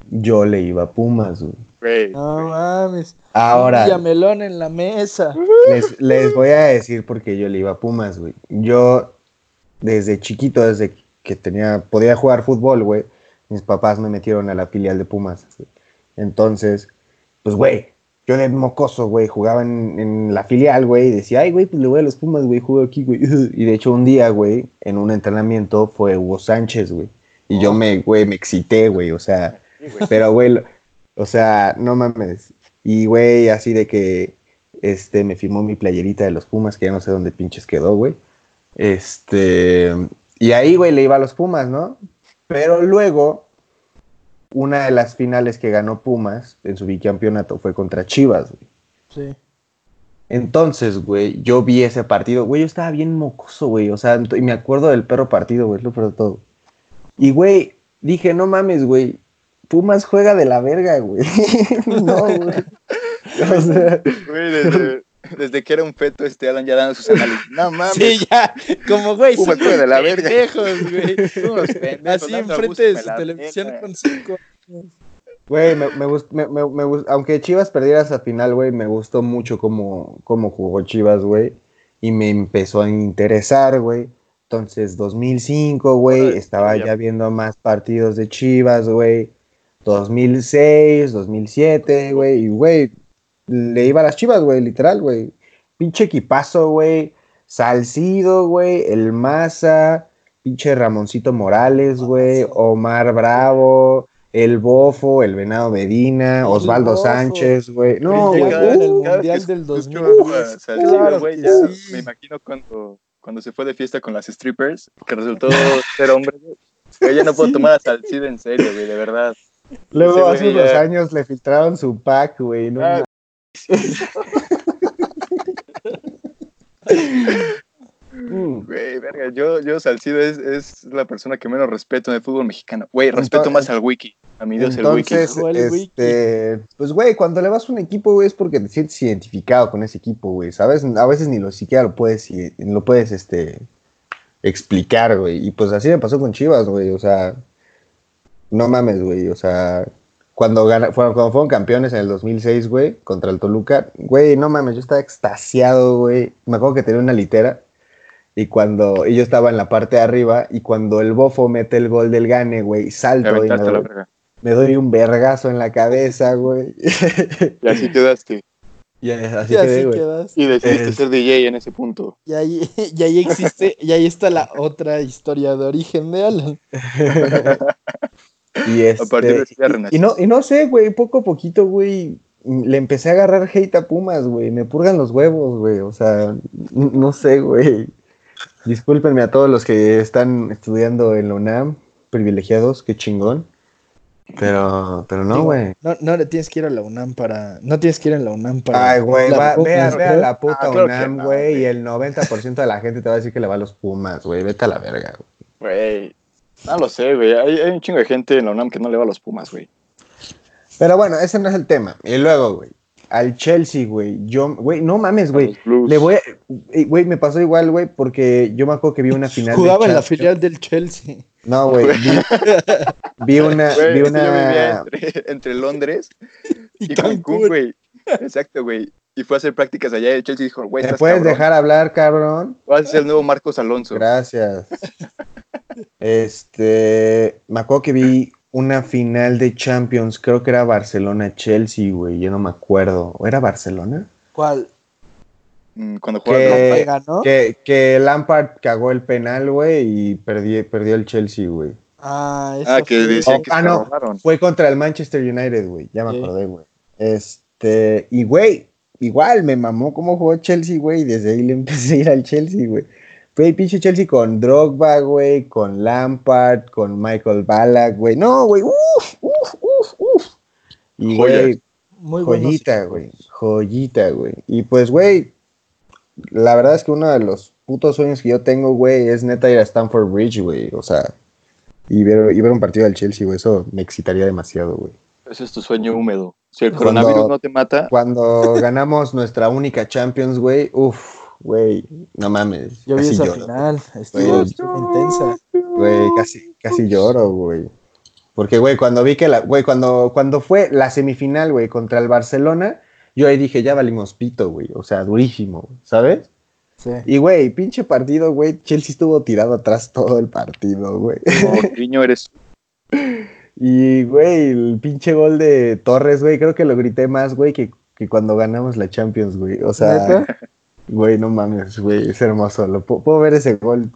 Yo le iba a Pumas, güey. Güey, No güey. mames. Ahora, Villamelón en la mesa. les, les voy a decir por qué yo le iba a Pumas, güey. Yo, desde chiquito, desde que tenía, podía jugar fútbol, güey, mis papás me metieron a la filial de Pumas. güey. Entonces, pues, güey, yo de mocoso, güey, jugaba en, en la filial, güey, y decía, ay, güey, pues le voy a los Pumas, güey, juego aquí, güey. [LAUGHS] Y de hecho, un día, güey, en un entrenamiento fue Hugo Sánchez, güey. Y yo me, güey, me excité, güey, o sea, Sí, güey. pero, güey, o sea, no mames. Y, güey, así de que, este, me firmó mi playerita de los Pumas, que ya no sé dónde pinches quedó, güey. Este, y ahí, güey, le iba a los Pumas, ¿no? Pero luego, una de las finales que ganó Pumas en su bicampeonato fue contra Chivas, güey. Sí. Entonces, güey, yo vi ese partido, güey, yo estaba bien mocoso, güey, o sea, y me acuerdo del perro partido, güey, lo peor de todo. Y, güey, dije, no mames, güey, Pumas juega de la verga, güey. [LAUGHS] no, güey. [LAUGHS] O sea, Güey, desde, [LAUGHS] desde que era un feto, este Alan ya dando sus análisis. No mames. Sí, ya. Como, güey, Pumas son de la verga. pendejos, güey. [LAUGHS] Unos pendejos, Así enfrente de su la televisión neta. con cinco. Güey, me, me, gust- me, me- me gust- aunque Chivas perdiera esa final, güey, me gustó mucho cómo, cómo jugó Chivas, güey. Y me empezó a interesar, güey. Entonces, 2005, güey, estaba ya. ya viendo más partidos de Chivas, güey. 2006, 2007, güey. Y, güey, le iba a las Chivas, güey, literal, güey. Pinche equipazo, güey. Salcido, güey. El Maza. pinche Ramoncito Morales, güey, Omar Bravo, el Bofo, el Venado Medina, Osvaldo. Sánchez, güey. No, El güey. uh, Mundial del escucho 2010. a Salcido, Claro güey, que ya sí. me imagino cuando, cuando se fue de fiesta con las strippers, que resultó ser hombre. güey. Ya no puedo tomar a Salcido en serio, güey, de verdad. Luego hace unos años le filtraron su pack, güey. No, Ah, Mm. Güey, verga, yo, yo Salcido es, es la persona que menos respeto en el fútbol mexicano. Güey, respeto Entonces- más al wiki, a mi Dios el wiki. Entonces, Igual el wiki. este, pues, güey, cuando le vas a un equipo, güey, es porque te sientes identificado con ese equipo, güey, ¿sabes? A veces ni lo siquiera lo puedes, i- lo puedes, este, explicar, güey. Y pues así me pasó con Chivas, güey, o sea, no mames, güey, o sea, cuando, gana, fueron, cuando fueron campeones en el 2006, güey, contra el Toluca, güey, no mames, yo estaba extasiado, güey. Me acuerdo que tenía una litera. Y cuando y yo estaba en la parte de arriba, y cuando el bofo mete el gol del gane, güey, salto y me doy, me doy un vergazo en la cabeza, güey. Y así quedaste. [LAUGHS] y así Y así quedé, güey. quedas. Y decidiste Es- ser DJ en ese punto. Y ahí, [LAUGHS] y ahí existe, y ahí está la otra historia de origen de Alan. [LAUGHS] Y este, [LAUGHS] A partir de ese día y- y, no, y no sé, güey, poco a poquito, güey, le empecé a agarrar hate a Pumas, güey. Me purgan los huevos, güey. O sea, no sé, güey. Discúlpenme a todos los que están estudiando en la UNAM, privilegiados, qué chingón. Pero, pero no, güey. No, no le tienes que ir a la UNAM para. No tienes que ir a la UNAM para. Ay, güey, la va- Pumas, ve, a, la puta Ah, UNAM, no, güey, y el 90% de la gente te va a decir que le va a los Pumas, güey. Vete a la verga, güey. Güey, no lo sé, güey. Hay, hay un chingo de gente en la UNAM que no le va a los Pumas, güey. Pero bueno, ese no es el tema. Y luego, güey, al Chelsea, güey. Yo, güey, no mames, güey. Le voy a. Güey, me pasó igual, güey, porque yo me acuerdo que vi una [LAUGHS] final. de Jugaba en la filial del Chelsea. No, güey. Vi, [LAUGHS] vi una. Vi una. entre, entre Londres [LAUGHS] Y y Cancún, güey. Exacto, güey. Y fue a hacer prácticas allá y el Chelsea dijo, güey, ¿Me puedes cabrón. dejar hablar, cabrón? Vas a ser el nuevo Marcos Alonso. Gracias. Este, me acuerdo que vi una final de Champions, creo que era Barcelona-Chelsea, güey, yo no me acuerdo. ¿O era Barcelona? ¿Cuál? Mm, Cuando. ¿Qué ganó? Que, que Lampard cagó el penal, güey, y perdi- perdió el Chelsea, güey. Ah, eso Ah, que fue- decían Oh, que ah, se no. robaron. Fue contra el Manchester United, güey, ya me Sí. acordé, güey. Este, y güey, igual me mamó cómo jugó Chelsea, güey, y desde ahí le empecé a ir al Chelsea, güey. Fue el pinche Chelsea con Drogba, güey, con Lampard, con Michael Ballack, güey. No, güey, uff, uff, uff, uff. Y, Joyas. güey, Muy joyita, güey, joyita, güey. Y pues, güey, la verdad es que uno de los putos sueños que yo tengo, güey, es neta ir a Stamford Bridge, güey. O sea, y ver, y ver un partido del Chelsea, güey, eso me excitaría demasiado, güey. Ese es tu sueño húmedo. Si el Cuando- coronavirus no te mata, Cuando ganamos nuestra única Champions, güey, uff, güey, no mames. Yo vi casi esa lloro, final. Estuvo, estuvo intensa. Güey, casi, casi lloro, güey. Porque, güey, cuando vi que la, güey, cuando, cuando fue la semifinal, güey, contra el Barcelona, yo ahí dije, ya valimos pito, güey. O sea, durísimo, ¿sabes? Sí. Y, güey, pinche partido, güey, Chelsea estuvo tirado atrás todo el partido, güey. como niño eres. [LAUGHS] Y, güey, el pinche gol de Torres, güey, creo que lo grité más, güey, que, que cuando ganamos la Champions, güey. O sea, ¿Neta? Güey, no mames, güey, es hermoso. Lo, pu- puedo ver ese gol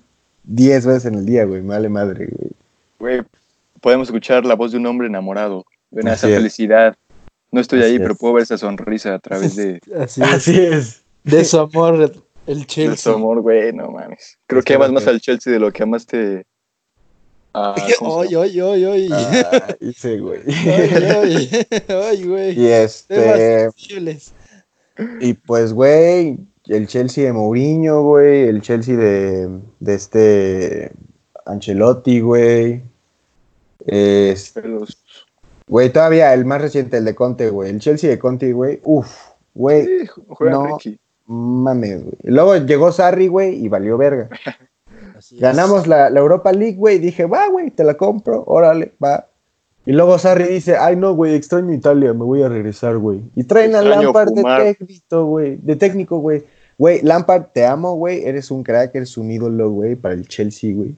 10 veces en el día, güey, me vale madre, güey. Güey, podemos escuchar la voz de un hombre enamorado. Ven a esa es. felicidad. No estoy Así ahí, es. pero puedo ver esa sonrisa a través de, [LAUGHS] Así es. Así es. De su amor, el de Chelsea. su amor, güey. No mames. Creo que Está amas más al Chelsea de lo que amaste a. [LAUGHS] ¿cómo se Ay, llama? ay, ay, ay. Ah, sí, güey. Ay, ay, ay, güey. Y este, y pues, güey, el Chelsea de Mourinho, güey, el Chelsea de, de este Ancelotti, güey. Este, Pelos. Güey, todavía el más reciente, el de Conte, güey. El Chelsea de Conte, güey. Uf, güey, Sí, juega no. Ricky. mames, güey. Luego llegó Sarri, güey, y valió verga. [LAUGHS] Así. Ganamos la, la Europa League, güey. Dije, va, güey, te la compro, órale, va. Y luego Sarri dice, ay, no, güey, extraño Italia, me voy a regresar, güey. Y traen a Lampard de técnico, güey. De técnico, güey. Güey, Lampard, te amo, güey. Eres un crack, eres un ídolo, güey, para el Chelsea, güey.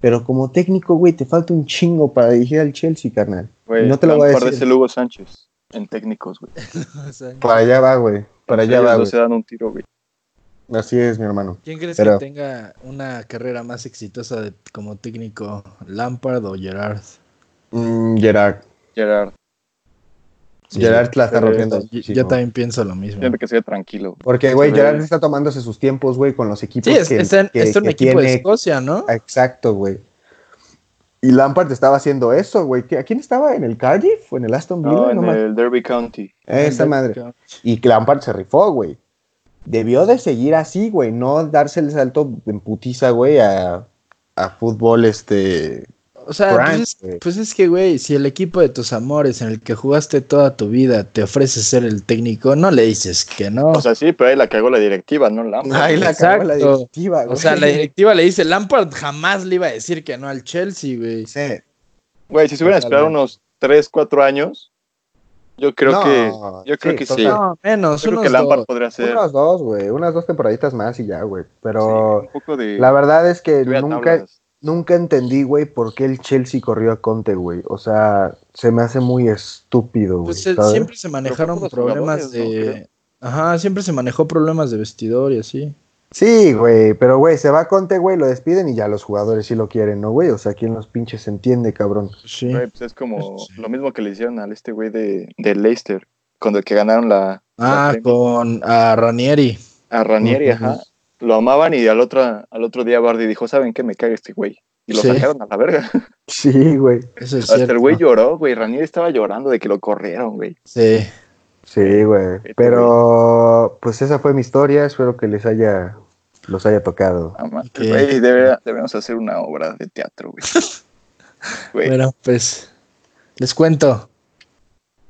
Pero como técnico, güey, te falta un chingo para dirigir al Chelsea, carnal. Güey, no te lo voy a Lampard decir. es el Hugo Sánchez en técnicos, güey. [LAUGHS] Para allá va, güey. Para allá va, güey. se dan un tiro, güey. Así es, mi hermano. ¿Quién crees Pero- que tenga una carrera más exitosa de- como técnico, Lampard o Gerard? Mm, Gerard. Gerard, Sí, Gerard la está rompiendo. Yo, también pienso lo mismo. siempre que sea tranquilo. Porque, güey, Gerard está tomándose sus tiempos, güey, con los equipos Sí, es, que, en- en un que equipo de tiene. Escocia, ¿no? Exacto, güey. Y Lampard estaba haciendo eso, güey. ¿A quién estaba? ¿En el Cardiff o en el Aston Villa? No, No en el Derby County. Esa madre. Y Lampard se rifó, güey. Debió de seguir así, güey. No darse el salto en putiza, güey, a, a fútbol, este... O sea, pues, es, pues es que, güey, si el equipo de tus amores en el que jugaste toda tu vida te ofrece ser el técnico, no le dices que no. O sea, sí, pero ahí la cagó la directiva, no la. [LAUGHS] Ahí la cagó la directiva, güey. O sea, la directiva le dice, Lampard jamás le iba a decir que no al Chelsea, güey. Sí. Güey, si se hubieran esperado unos 3, 4 años, yo creo No, que. Yo creo sí, que sí. No, menos, Yo creo unos que Lampard dos. podría ser. Unas dos, güey. Unas dos temporaditas más y ya, güey. sí, Pero un poco de. la verdad es que nunca, tablas. Nunca entendí, güey, por qué el Chelsea corrió a Conte, güey. O sea, se me hace muy estúpido, güey. Pues eh, ¿sabes? siempre se manejaron problemas de... Ajá, siempre se manejó problemas de vestidor y así. Sí, güey, pero güey, se va Conte, güey, lo despiden y ya los jugadores sí lo quieren, ¿no, güey? O sea, ¿quién los pinches entiende, cabrón? Sí. Güey, pues es como Sí. lo mismo que le hicieron al este güey de, de Leicester, con el que ganaron la. Ah, con a Ranieri. A Ranieri, ajá. Lo amaban y al otro, al otro día Bardi dijo: ¿Saben qué? Me caga este güey. Y lo Sí. sacaron a la verga. [LAUGHS] Sí, güey. Eso es Hasta cierto. el güey lloró, güey. Ranieri estaba llorando de que lo corrieron, güey. Sí. Sí, güey. Pero, pues esa fue mi historia. Espero que les haya, los haya tocado. Ok. güey, debemos hacer una obra de teatro, güey. [LAUGHS] Güey, Bueno, pues les cuento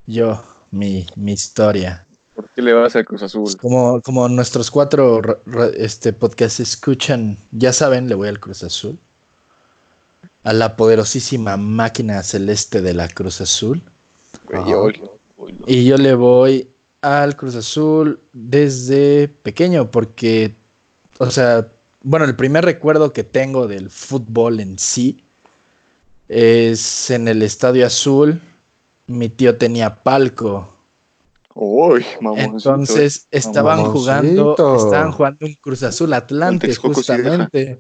yo mi, mi historia. ¿Por qué le vas al Cruz Azul? Pues como, como nuestros cuatro este, podcasts escuchan, ya saben, le voy al Cruz Azul. A la poderosísima máquina celeste de la Cruz Azul. Güey, Ajá. yo- yo- yo- Y yo le voy al Cruz Azul desde pequeño, porque, o sea, bueno, el primer recuerdo que tengo del fútbol en sí es en el Estadio Azul. Mi tío tenía palco. Uy, mamoncito. Entonces estaban Mamoncito. jugando, estaban jugando un Cruz Azul Atlante, justamente.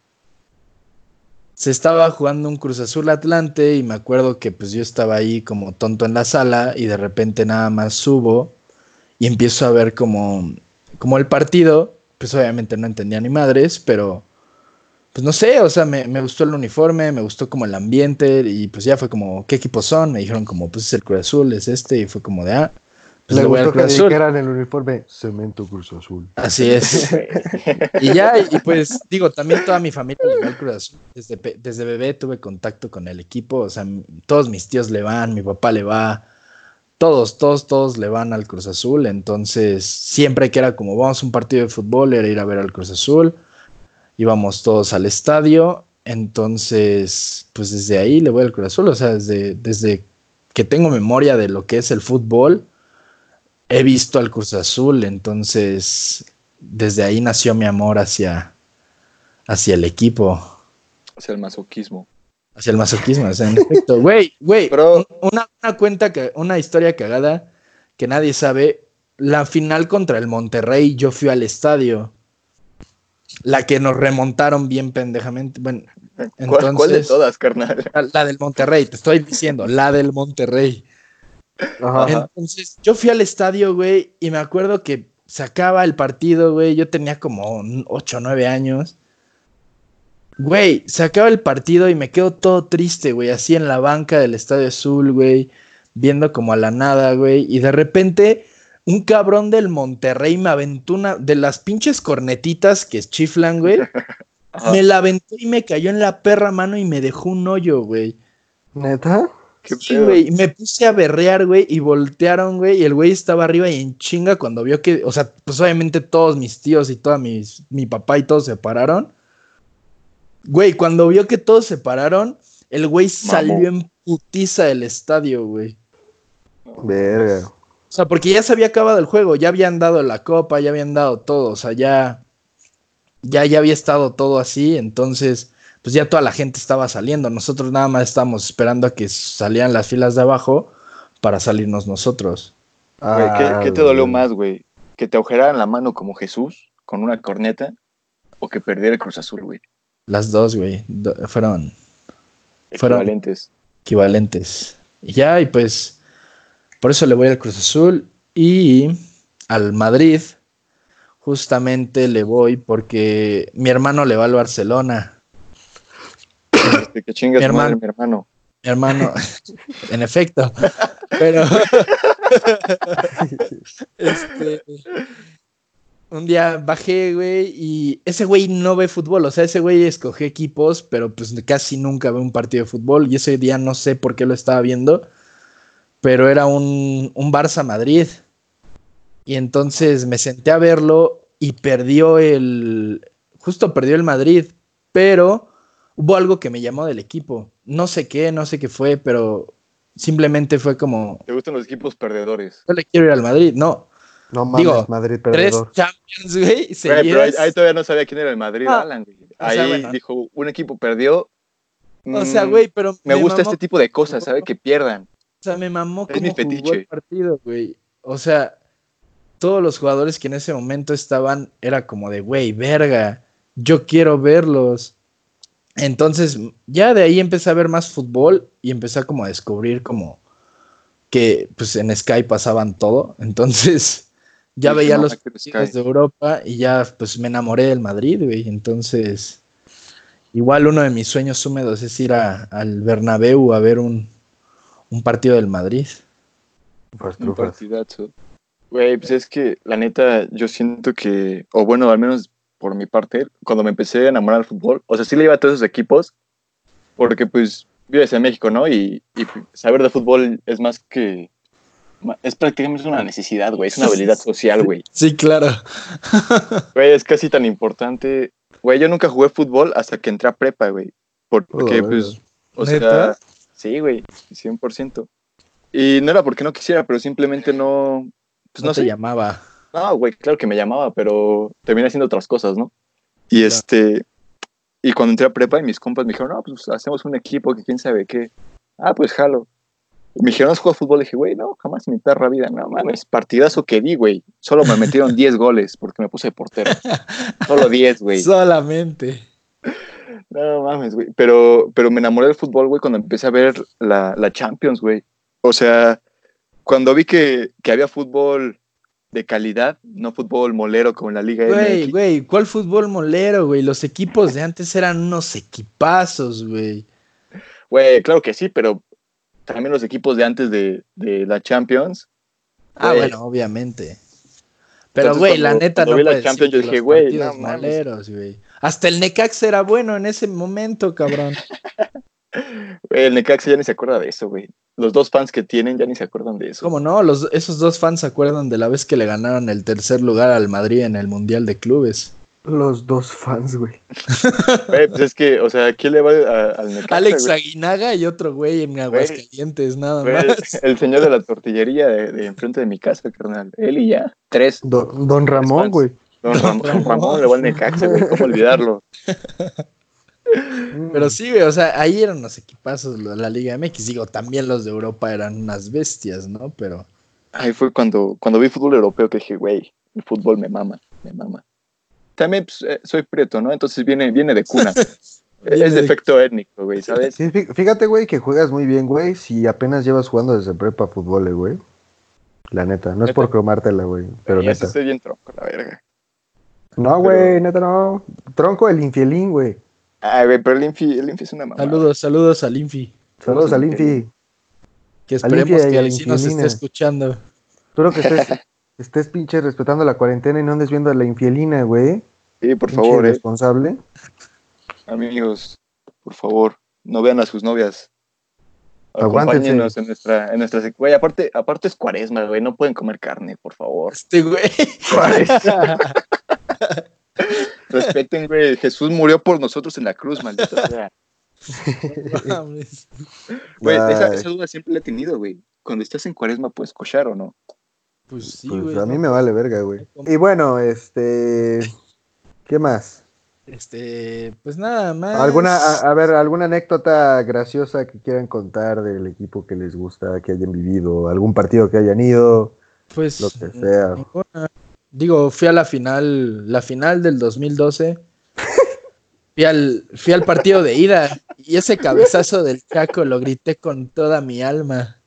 Se estaba jugando un Cruz Azul Atlante y me acuerdo que pues yo estaba ahí como tonto en la sala y de repente nada más subo y empiezo a ver como, como el partido, pues obviamente no entendía ni madres, pero pues no sé, o sea, me, me gustó el uniforme, me gustó como el ambiente y pues ya fue como, ¿qué equipos son? Me dijeron como, pues es el Cruz Azul, es este y fue como de, ah, pues Le le voy al gustó que Cruz Azul. dijeran el uniforme Cemento Cruz Azul. Así es. [LAUGHS] Y ya, y pues digo, también toda mi familia le va al Cruz Azul. Desde, desde bebé tuve contacto con el equipo, o sea, todos mis tíos le van, mi papá le va, todos, todos, todos le van al Cruz Azul. Entonces, siempre que era como vamos a un partido de fútbol, era ir a ver al Cruz Azul. Íbamos todos al estadio. Entonces, pues desde ahí le voy al Cruz Azul, o sea, desde, desde que tengo memoria de lo que es el fútbol, he visto al Cruz Azul, entonces desde ahí nació mi amor hacia, hacia el equipo, sea, el masoquismo. hacia el masoquismo, o sea, en efecto. [LAUGHS] Güey, güey, Pero- una, una cuenta, que, una historia cagada que nadie sabe, la final contra el Monterrey, yo fui al estadio, la que nos remontaron bien pendejamente, bueno, ¿Cuál, cuál de todas, carnal? la, la del Monterrey, te estoy diciendo, la del Monterrey. Ajá. Entonces, yo fui al estadio, güey, y me acuerdo que se acaba el partido, güey. Yo tenía como 8 o 9 años. Güey, se acaba el partido y me quedo todo triste, güey, así en la banca del Estadio Azul, güey, viendo como a la nada, güey. Y de repente, un cabrón del Monterrey me aventó una de las pinches cornetitas que chiflan, güey. [LAUGHS] Ajá. Me la aventó y me cayó en la perra mano y me dejó un hoyo, güey. ¿Neta? ¿Qué Sí, güey, me puse a berrear, güey, y voltearon, güey, y el güey estaba arriba y en chinga cuando vio que, o sea, pues obviamente todos mis tíos y toda mis, mi papá y todos se pararon. Güey, cuando vio que todos se pararon, el güey salió en putiza del estadio, güey. Verga. O sea, porque ya se había acabado el juego, ya habían dado la copa, ya habían dado todo, o sea, ya, ya, ya había estado todo así, entonces, pues ya toda la gente estaba saliendo, nosotros nada más estábamos esperando a que salieran las filas de abajo para salirnos nosotros. Güey, ¿qué, Ah, qué te dolió güey. más, güey? ¿Que te agujeraran la mano como Jesús? con una corneta o que perdiera el Cruz Azul, güey. Las dos, güey. do- fueron Fueron- Equivalentes. equivalentes. Y ya, y pues por eso le voy al Cruz Azul y al Madrid. Justamente le voy porque mi hermano le va al Barcelona. Que chingas Mi tu madre, hermano. mi hermano. Mi hermano, [LAUGHS] en efecto, pero [LAUGHS] este, un día bajé, güey, y ese güey no ve fútbol, o sea, ese güey escogió equipos, pero pues casi nunca ve un partido de fútbol, y ese día no sé por qué lo estaba viendo, pero era un, un Barça Madrid, y entonces me senté a verlo y perdió el, justo perdió el Madrid, pero hubo algo que me llamó del equipo. No sé qué, no sé qué fue, pero simplemente fue como, ¿Te gustan los equipos perdedores? yo le quiero ir al Madrid. No, No mames, Digo, Madrid tres perdedor. Champions, güey, Güey, pero ahí, todavía no sabía quién era el Madrid, Ah, Alan. güey. o Ahí sea, bueno. dijo, un equipo perdió. O sea, mm, güey, pero Me gusta mamó- este tipo de cosas, ¿sabe? Que pierdan. O sea, me mamó Es mi cómo jugó el partido, güey. O sea, todos los jugadores que en ese momento estaban era como de, güey, verga, yo quiero verlos. Entonces, ya de ahí empecé a ver más fútbol y empecé a como a descubrir como que pues en Sky pasaban todo. [LAUGHS] Entonces, ya veía no, los partidos Sky. de Europa y ya pues me enamoré del Madrid, güey. Entonces, igual uno de mis sueños húmedos es ir a- al Bernabéu a ver un, un partido del Madrid. Un partidazo. Güey, pues es que la neta, yo siento que, o bueno, al menos por mi parte, cuando me empecé a enamorar del fútbol, o sea, sí le iba a todos esos equipos, porque pues vives en México, ¿no? Y, y saber de fútbol es más que, es prácticamente una necesidad, güey, es una habilidad social, güey. Sí, claro. [LAUGHS] Güey, es casi tan importante. Güey, yo nunca jugué fútbol hasta que entré a prepa, güey. Porque, Joder. pues, o ¿Neta? sea, sí, güey, 100%. Y no era porque no quisiera, pero simplemente no, pues no, no, te sé. llamaba. No, güey, claro que me llamaba, pero terminé haciendo otras cosas, ¿no? Y Claro. este, y cuando entré a prepa y mis compas me dijeron, no, pues hacemos un equipo que quién sabe qué. Ah, pues jalo. Y me dijeron, ¿has jugado fútbol? Y dije, güey, no, jamás en mi perra vida, no mames, partidazo que di, güey. Solo me metieron 10 goles porque me puse de portero. Solo 10, güey. [LAUGHS] Solamente. No mames, güey. Pero, pero me enamoré del fútbol, güey, cuando empecé a ver la, la Champions, güey. O sea, cuando vi que, que había fútbol de calidad, no fútbol molero como en la Liga Güey, MX. güey, ¿cuál fútbol molero, güey? Los equipos de antes eran unos equipazos, güey. Güey, claro que sí, pero también los equipos de antes de, de la Champions. Ah, Güey. bueno, obviamente. Pero, güey, la neta no vi la Champions, yo dije, güey, no moleros, güey. Hasta el Necax era bueno en ese momento, cabrón. [LAUGHS] Güey, el Necaxa ya ni se acuerda de eso, güey. Los dos fans que tienen ya ni se acuerdan de eso. ¿Cómo no? Los, esos dos fans se acuerdan de la vez que le ganaron el tercer lugar al Madrid en el Mundial de Clubes. Los dos fans, güey. [LAUGHS] Güey, pues es que, o sea, ¿quién le va a- al Necaxa? Alex güey? Aguinaga y otro güey en Aguascalientes, nada Güey, más. el señor de la tortillería de, de enfrente de mi casa, carnal. Él y ya. Tres. Don, Don Ramón, güey. Don, Don Ram- Ramón. Ramón le va al Necaxa, güey. ¿Cómo olvidarlo? [LAUGHS] Pero sí, güey, o sea, ahí eran los equipazos de la Liga MX. Digo, también los de Europa eran unas bestias, ¿no? Pero Ahí fue cuando, cuando vi fútbol europeo que dije, güey, el fútbol me mama, me mama. También pues, eh, soy prieto, ¿no? Entonces viene, viene de cuna. [LAUGHS] Viene es de- defecto étnico, güey, ¿sabes? Sí, fí- fíjate, güey, que juegas muy bien, güey, si apenas llevas jugando desde prepa fútbol, eh, güey. La neta, no es por cromártela, güey, pero neta. estoy bien tronco, la verga. No, güey, neta no. Tronco el infielín, güey. Ay, güey, pero el Infi, el Infi es una mamada. saludos, saludos al Infi. Saludos al. Infi. Que Infi esperemos que al sí nos esté escuchando. Espero que estés, [LAUGHS] estés pinche respetando la cuarentena y no andes viendo a la infielina, güey. Sí, por Pinche favor, eh. responsable. Amigos, por favor, no vean a sus novias. Aguántense. Acompáñenos en nuestra, en nuestra Güey, aparte, aparte es cuaresma, güey. No pueden comer carne, por favor. Este güey. [LAUGHS] Respeten, güey. Jesús murió por nosotros en la cruz, maldita sea. [LAUGHS] Mames. Güey, esa, duda siempre la he tenido, güey. Cuando estás en cuaresma, ¿puedes cochar o no? Pues sí, Pues güey. a mí ¿no? me vale verga, güey. Y bueno, este. ¿Qué más? Este, pues nada más. ¿Alguna, a, a ver, alguna anécdota graciosa que quieran contar del equipo que les gusta, que hayan vivido, algún partido que hayan ido? pues lo que sea. ninguna. Digo, fui a la final, la final del 2012. [LAUGHS] Fui al, fui al partido de ida y ese cabezazo del Chaco lo grité con toda mi alma.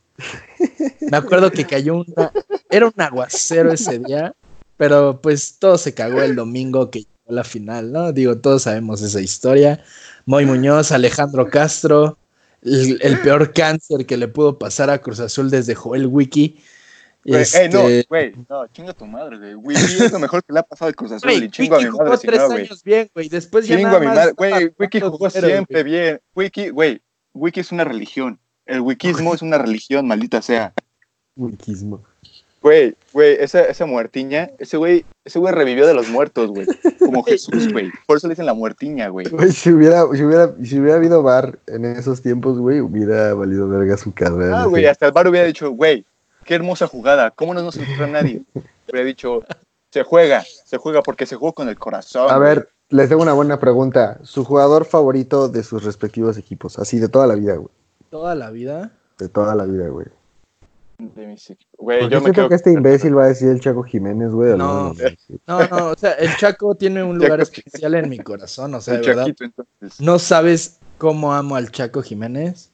Me acuerdo que cayó una, era un aguacero ese día, pero pues todo se cagó el domingo que llegó la final, ¿no? Digo, todos sabemos esa historia. Moy Muñoz, Alejandro Castro, el, el peor cáncer que le pudo pasar a Cruz Azul desde Joel Wiki. Güey, ey, no, Este, güey, no, chinga tu madre, güey. Wiki es lo mejor que le ha pasado al Cruz Azul y chingo a Wiki mi jugó madre si tres no, años bien, güey. Después ya Chingo nada a mi más madre. estaba Güey, Wiki jugó siempre bien. Wiki, güey, Wiki es una religión. El wikismo es una religión, maldita sea. Wikismo. Güey, güey, esa, esa muertiña, ese güey, ese güey revivió de los muertos, güey. Como [LAUGHS] Jesús, güey. Por eso le dicen la muertiña, güey. Güey, si hubiera, si hubiera, si hubiera habido bar en esos tiempos, güey, hubiera valido verga su carrera. Ah, güey, hasta el bar hubiera dicho, güey, qué hermosa jugada. ¿Cómo no nos encuentra nadie? [LAUGHS] Hubiera dicho, se juega, se juega porque se juega con el corazón. A güey. ver, les tengo una buena pregunta. ¿Su jugador favorito de sus respectivos equipos? Así, de toda la vida, güey. Toda la vida. De toda la vida, güey. De mis Güey, yo me siento quedo que este imbécil va a decir el Chaco Jiménez, güey. No. no. No, no, o sea, el Chaco tiene un [LAUGHS] lugar Chaco- especial en mi corazón, o sea, el de verdad. Chaquito, entonces. No sabes cómo amo al Chaco Jiménez.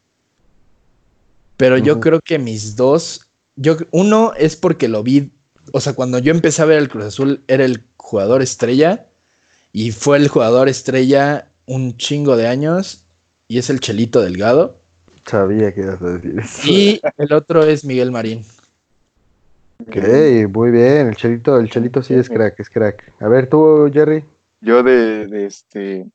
Pero yo creo que mis dos. Yo, uno es porque lo vi. O sea, cuando yo empecé a ver el Cruz Azul, era el jugador estrella. Y fue el jugador estrella un chingo de años. Y es el Chelito Delgado. Sabía que ibas a decir eso. Y el otro es Miguel Marín. Ok, muy bien. El Chelito, el Chelito sí es crack, es crack. A ver, tú, Jerry. Yo de, de este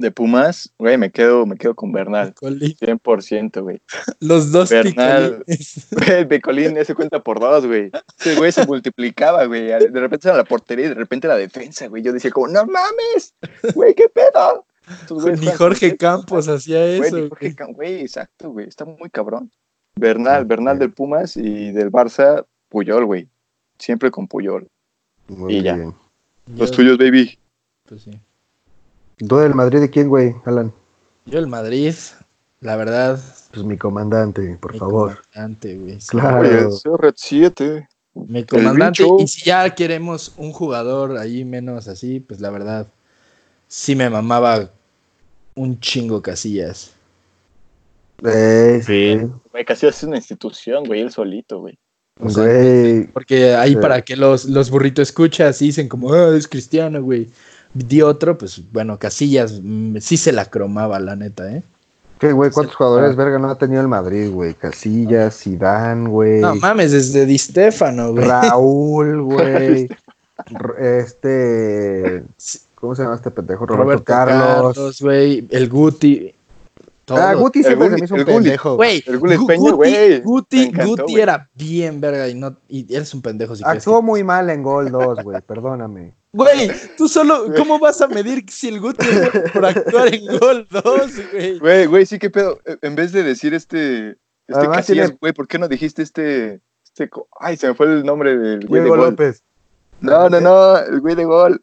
de Pumas, güey, me quedo, me quedo con Bernal. Colín. 100%, güey. Los dos Bernal. [LAUGHS] Güey, De Colín ese cuenta por dos, güey. Ese güey se multiplicaba, güey. De repente era la portería y de repente la defensa, güey. Yo decía como, no mames, güey, qué pedo. Güeyes Ni Jorge Campos hacía Güey, eso. ni Jorge güey. Cam- güey, exacto, güey. Está muy cabrón. Bernal, Bernal del Pumas y del Barça, Puyol, güey. Siempre con Puyol. Muy Y ya. bien. Los Yo- tuyos, baby. pues sí. ¿Tú del Madrid de quién, güey, Alan? Yo el Madrid, la verdad, Pues mi comandante, por mi favor. comandante, güey. Claro. Red 7. Mi comandante. Y si ya queremos un jugador ahí menos así, pues la verdad, sí me mamaba un chingo Casillas. Eh, sí. Güey, casi es una institución, güey, él solito, güey. O sea, Güey, Porque ahí Sí. para que los, los burritos escuchas y dicen como, ah, es cristiano, güey. Di otro, pues bueno, Casillas mm, sí se la cromaba, la neta, ¿eh? ¿qué, güey? ¿Cuántos jugadores verga no ha tenido el Madrid, güey? Casillas, Zidane, güey. No mames, desde Di Stefano, güey. Raúl, [LAUGHS] güey. Este. ¿Cómo se llama este pendejo? Roberto, Roberto Carlos. Carlos, güey. El Guti. Ah. Guti El se Gulli- me hizo un el Gulli. pendejo. Güey, El Gules Gu- Peña, Guti, güey, Guti, encantó, Guti era bien verga y no y eres un pendejo si Actuó que- muy mal en gol 2, güey. Perdóname. Güey, [LAUGHS] tú solo ¿cómo vas a medir si el Guti es bueno por actuar en gol 2, güey? Güey, güey, sí, qué pedo. Eh, En vez de decir este. Este Además Casillas, tiene- güey, ¿por qué no dijiste este. este co- Ay, se me fue el nombre del güey de Diego gol. López. No, no, no, el güey de gol.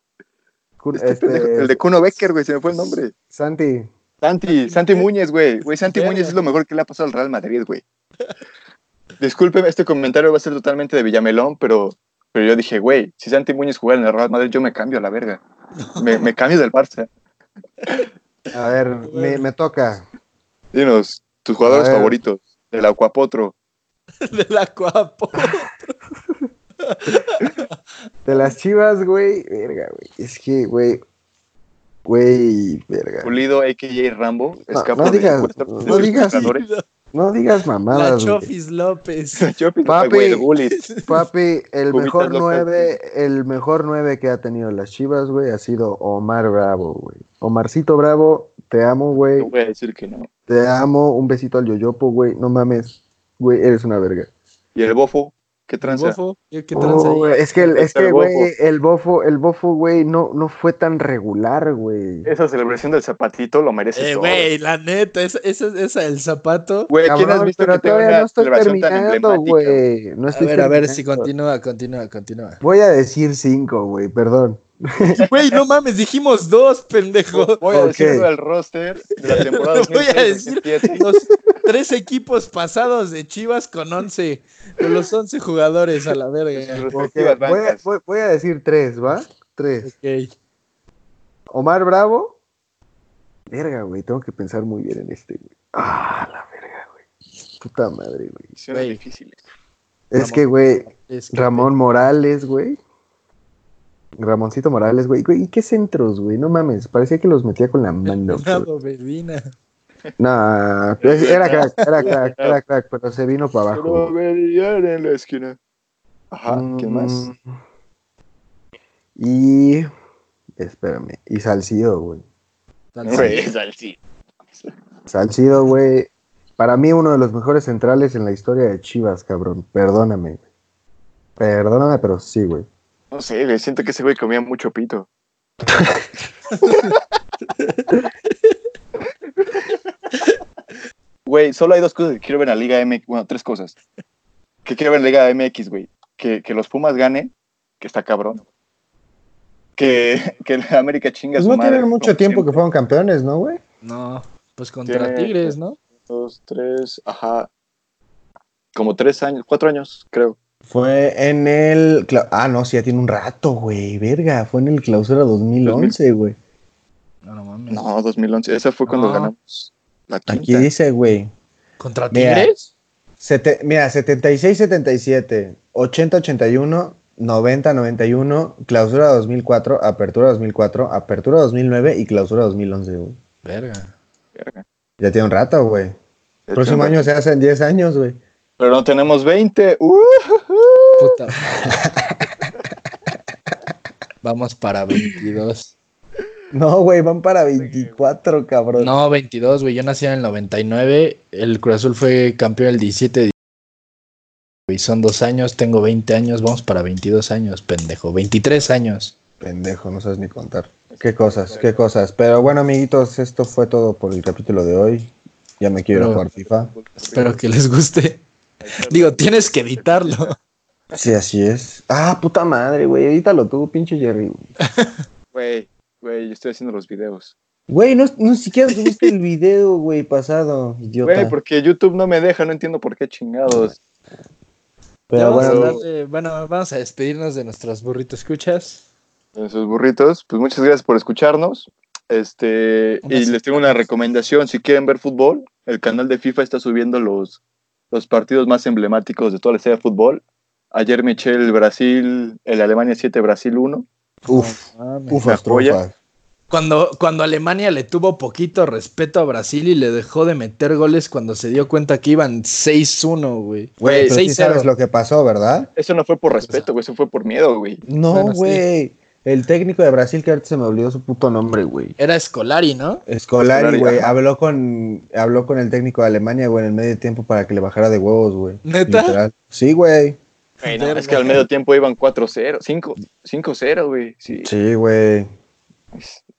Este este, pendejo, el de Kuno Becker, güey, se me fue el nombre. Santi. Santi, Santi Muñez, güey. Güey, Santi Verga. Muñez es lo mejor que le ha pasado al Real Madrid, güey. Discúlpeme, este comentario va a ser totalmente de Villamelón, pero, pero yo dije, güey, si Santi Muñez jugara en el Real Madrid, yo me cambio a la verga. [LAUGHS] Me, me cambio del Barça. A ver, me, me toca. Dinos, tus jugadores favoritos del Acuapotro. De la Cuapo. De las chivas, güey. Verga, güey. Es que, güey. Güey, verga. Pulido, a.k.a. Rambo. No, no digas, no digas. No digas La mamadas, güey. Chofis López. Pienso, Papi. güey. Papi, el Cubitas mejor nueve, el mejor nueve que ha tenido las Chivas, güey, ha sido Omar Bravo, güey. Omarcito Bravo, te amo, No güey. voy a decir que no. Te amo. Un besito al yoyopo, güey. No mames. Güey, eres una verga. ¿Y el Bofo? ¿Qué El tranza? bofo, ¿Qué qué tranza Oh, es que, el- es que, güey, el bofo, el bofo, güey, no, no fue tan regular, güey. Esa celebración del zapatito lo merece Eh, todo. güey, la neta, esa, esa, esa el zapato. Güey, ¿quién has visto pero que todavía una no estoy celebración tan terminando, güey. No A ver, a ver si terminando. continúa, continúa, continúa. Voy a decir cinco, güey, perdón. [LAUGHS] Güey, no mames, dijimos dos, pendejo. Voy a Ok. decirlo del roster de la [LAUGHS] temporada Voy a decir 2006-2007. Los, tres equipos pasados de Chivas con 11, con los 11 jugadores a la verga. Voy, a, bancas. voy- voy a decir tres, ¿va? Tres. Ok. Omar Bravo. Verga, güey, tengo que pensar muy bien en este, güey. Ah, la verga, güey. Puta madre, güey. Güey. difíciles. Es Ramón que, güey, Es que- Ramón Morales, güey. Ramoncito Morales, güey. ¿y qué centros, güey? No mames, parecía que los metía con la mano. [LAUGHS] Nah, pues, era [LAUGHS] crack, era crack, era crack, pero se vino para abajo. En la esquina. Ajá, ¿qué más? Mm, Y. Espérame. Y Salcido, güey. Salsi. Salcido, güey. Para mí, uno de los mejores centrales en la historia de Chivas, cabrón. Perdóname, güey. Perdóname, pero sí, güey. No sé, güey, siento que ese güey comía mucho pito. Güey, solo hay dos cosas que quiero ver en la Liga MX. Bueno, tres cosas. Que quiero ver en la Liga MX, güey. Que, que los Pumas ganen, que está cabrón. Que, que la América chinga Pues su no madre, tienen mucho tiempo que fueron campeones, ¿no, güey? No, pues contra Tiene- Tigres, ¿no? Dos, tres, ajá. Como tres años, cuatro años, creo. Fue en el. Ah, no, sí, ya tiene un rato, güey. Verga, fue en el clausura 2011, güey. No, no mames. No, 2011. Esa fue cuando No. ganamos la quinta. Aquí dice, güey. ¿Contra Mira. Tigres? Sete- mira, 76-77, 80-81, 90-91, clausura 2004, apertura 2004, apertura 2009 y clausura 2011, güey. Verga. Verga. Ya tiene un rato, güey. Próximo año se hacen 10 años, güey. Pero no tenemos 20. ¡Uh! Puta. [LAUGHS] Vamos para 22. No, güey, van para 24, cabrón. No, 22, güey. Yo nací en el 99. El Cruz Azul fue campeón el 17 de y son dos años, tengo 20 años, vamos para 22 años, pendejo. 23 años. Pendejo, no sabes ni contar. Qué cosas, qué cosas. Pero bueno, amiguitos, esto fue todo por el capítulo de hoy. Ya me quiero ir a Pero- jugar FIFA. Espero que les guste. Digo, tienes que editarlo. Sí, así es. Ah, puta madre, güey. Edítalo tú, pinche Jerry. güey. Güey, güey, yo estoy haciendo los videos. Güey, no, no siquiera subiste el video, güey, pasado, idiota. Güey, porque YouTube no me deja, no entiendo por qué chingados. Pero Ya vamos, bueno, a darle- bueno, vamos a despedirnos de nuestros burritos. ¿Escuchas? Esos burritos, pues muchas gracias por escucharnos. Este, y les tengo una recomendación, si quieren ver fútbol, el canal de FIFA está subiendo los, los partidos más emblemáticos de toda la historia de fútbol. Ayer me eché el Brasil, el Alemania 7, Brasil 1. uf, joya. trufas. Cuando, cuando Alemania le tuvo poquito respeto a Brasil y le dejó de meter goles cuando se dio cuenta que iban 6-1, güey. Güey, sí 6-0. sabes lo que pasó, ¿verdad? Eso no fue por respeto, güey, eso fue por miedo, güey. No, Bueno, sí. El técnico de Brasil, que ahorita se me olvidó su puto nombre, güey. Era Scolari, ¿no? Escolari, Scolari, güey, habló con, habló con el técnico de Alemania, güey, en el medio tiempo para que le bajara de huevos, güey. ¿Neta? Literal. Sí, güey. No, es que al medio tiempo iban 4-0, 5 5-0, güey. Sí. Güey.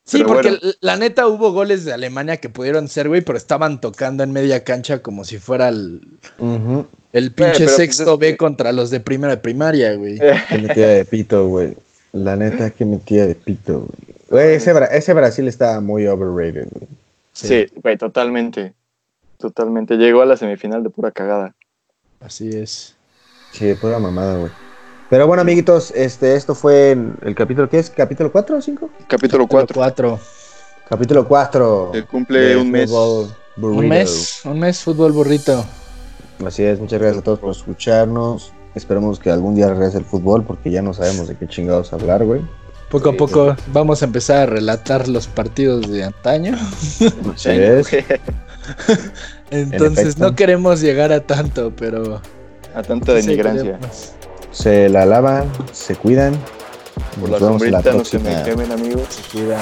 Sí, porque bueno. la neta hubo goles de Alemania que pudieron ser, güey, pero estaban tocando en media cancha como si fuera el, el pinche pero pues sexto es B contra los de primera de primaria, güey. De pito, güey. La neta que metía de pito, güey. Güey, ese, Bra- ese Brasil está muy overrated, güey. Sí, güey, totalmente. Totalmente. Llegó a la semifinal de pura cagada. Así es. Sí, pura mamada, güey. Pero bueno, amiguitos, este, esto fue en el capítulo, ¿qué es? ¿Capítulo 4 o 5? Capítulo 4. 4. Capítulo 4. Se cumple un mes. Un mes, un mes fútbol burrito. Así es, muchas gracias a todos por escucharnos. Esperemos que algún día regrese el fútbol porque ya no sabemos de qué chingados hablar, güey. Poco a Sí, poco vamos a empezar a relatar los partidos de antaño. [LAUGHS] [LAUGHS] Entonces no queremos llegar a tanto, pero... A tanta sí denigrancia. queremos. Se la lavan, se cuidan. Por Nos la vemos la no se me quemen, amigos. Se cuidan.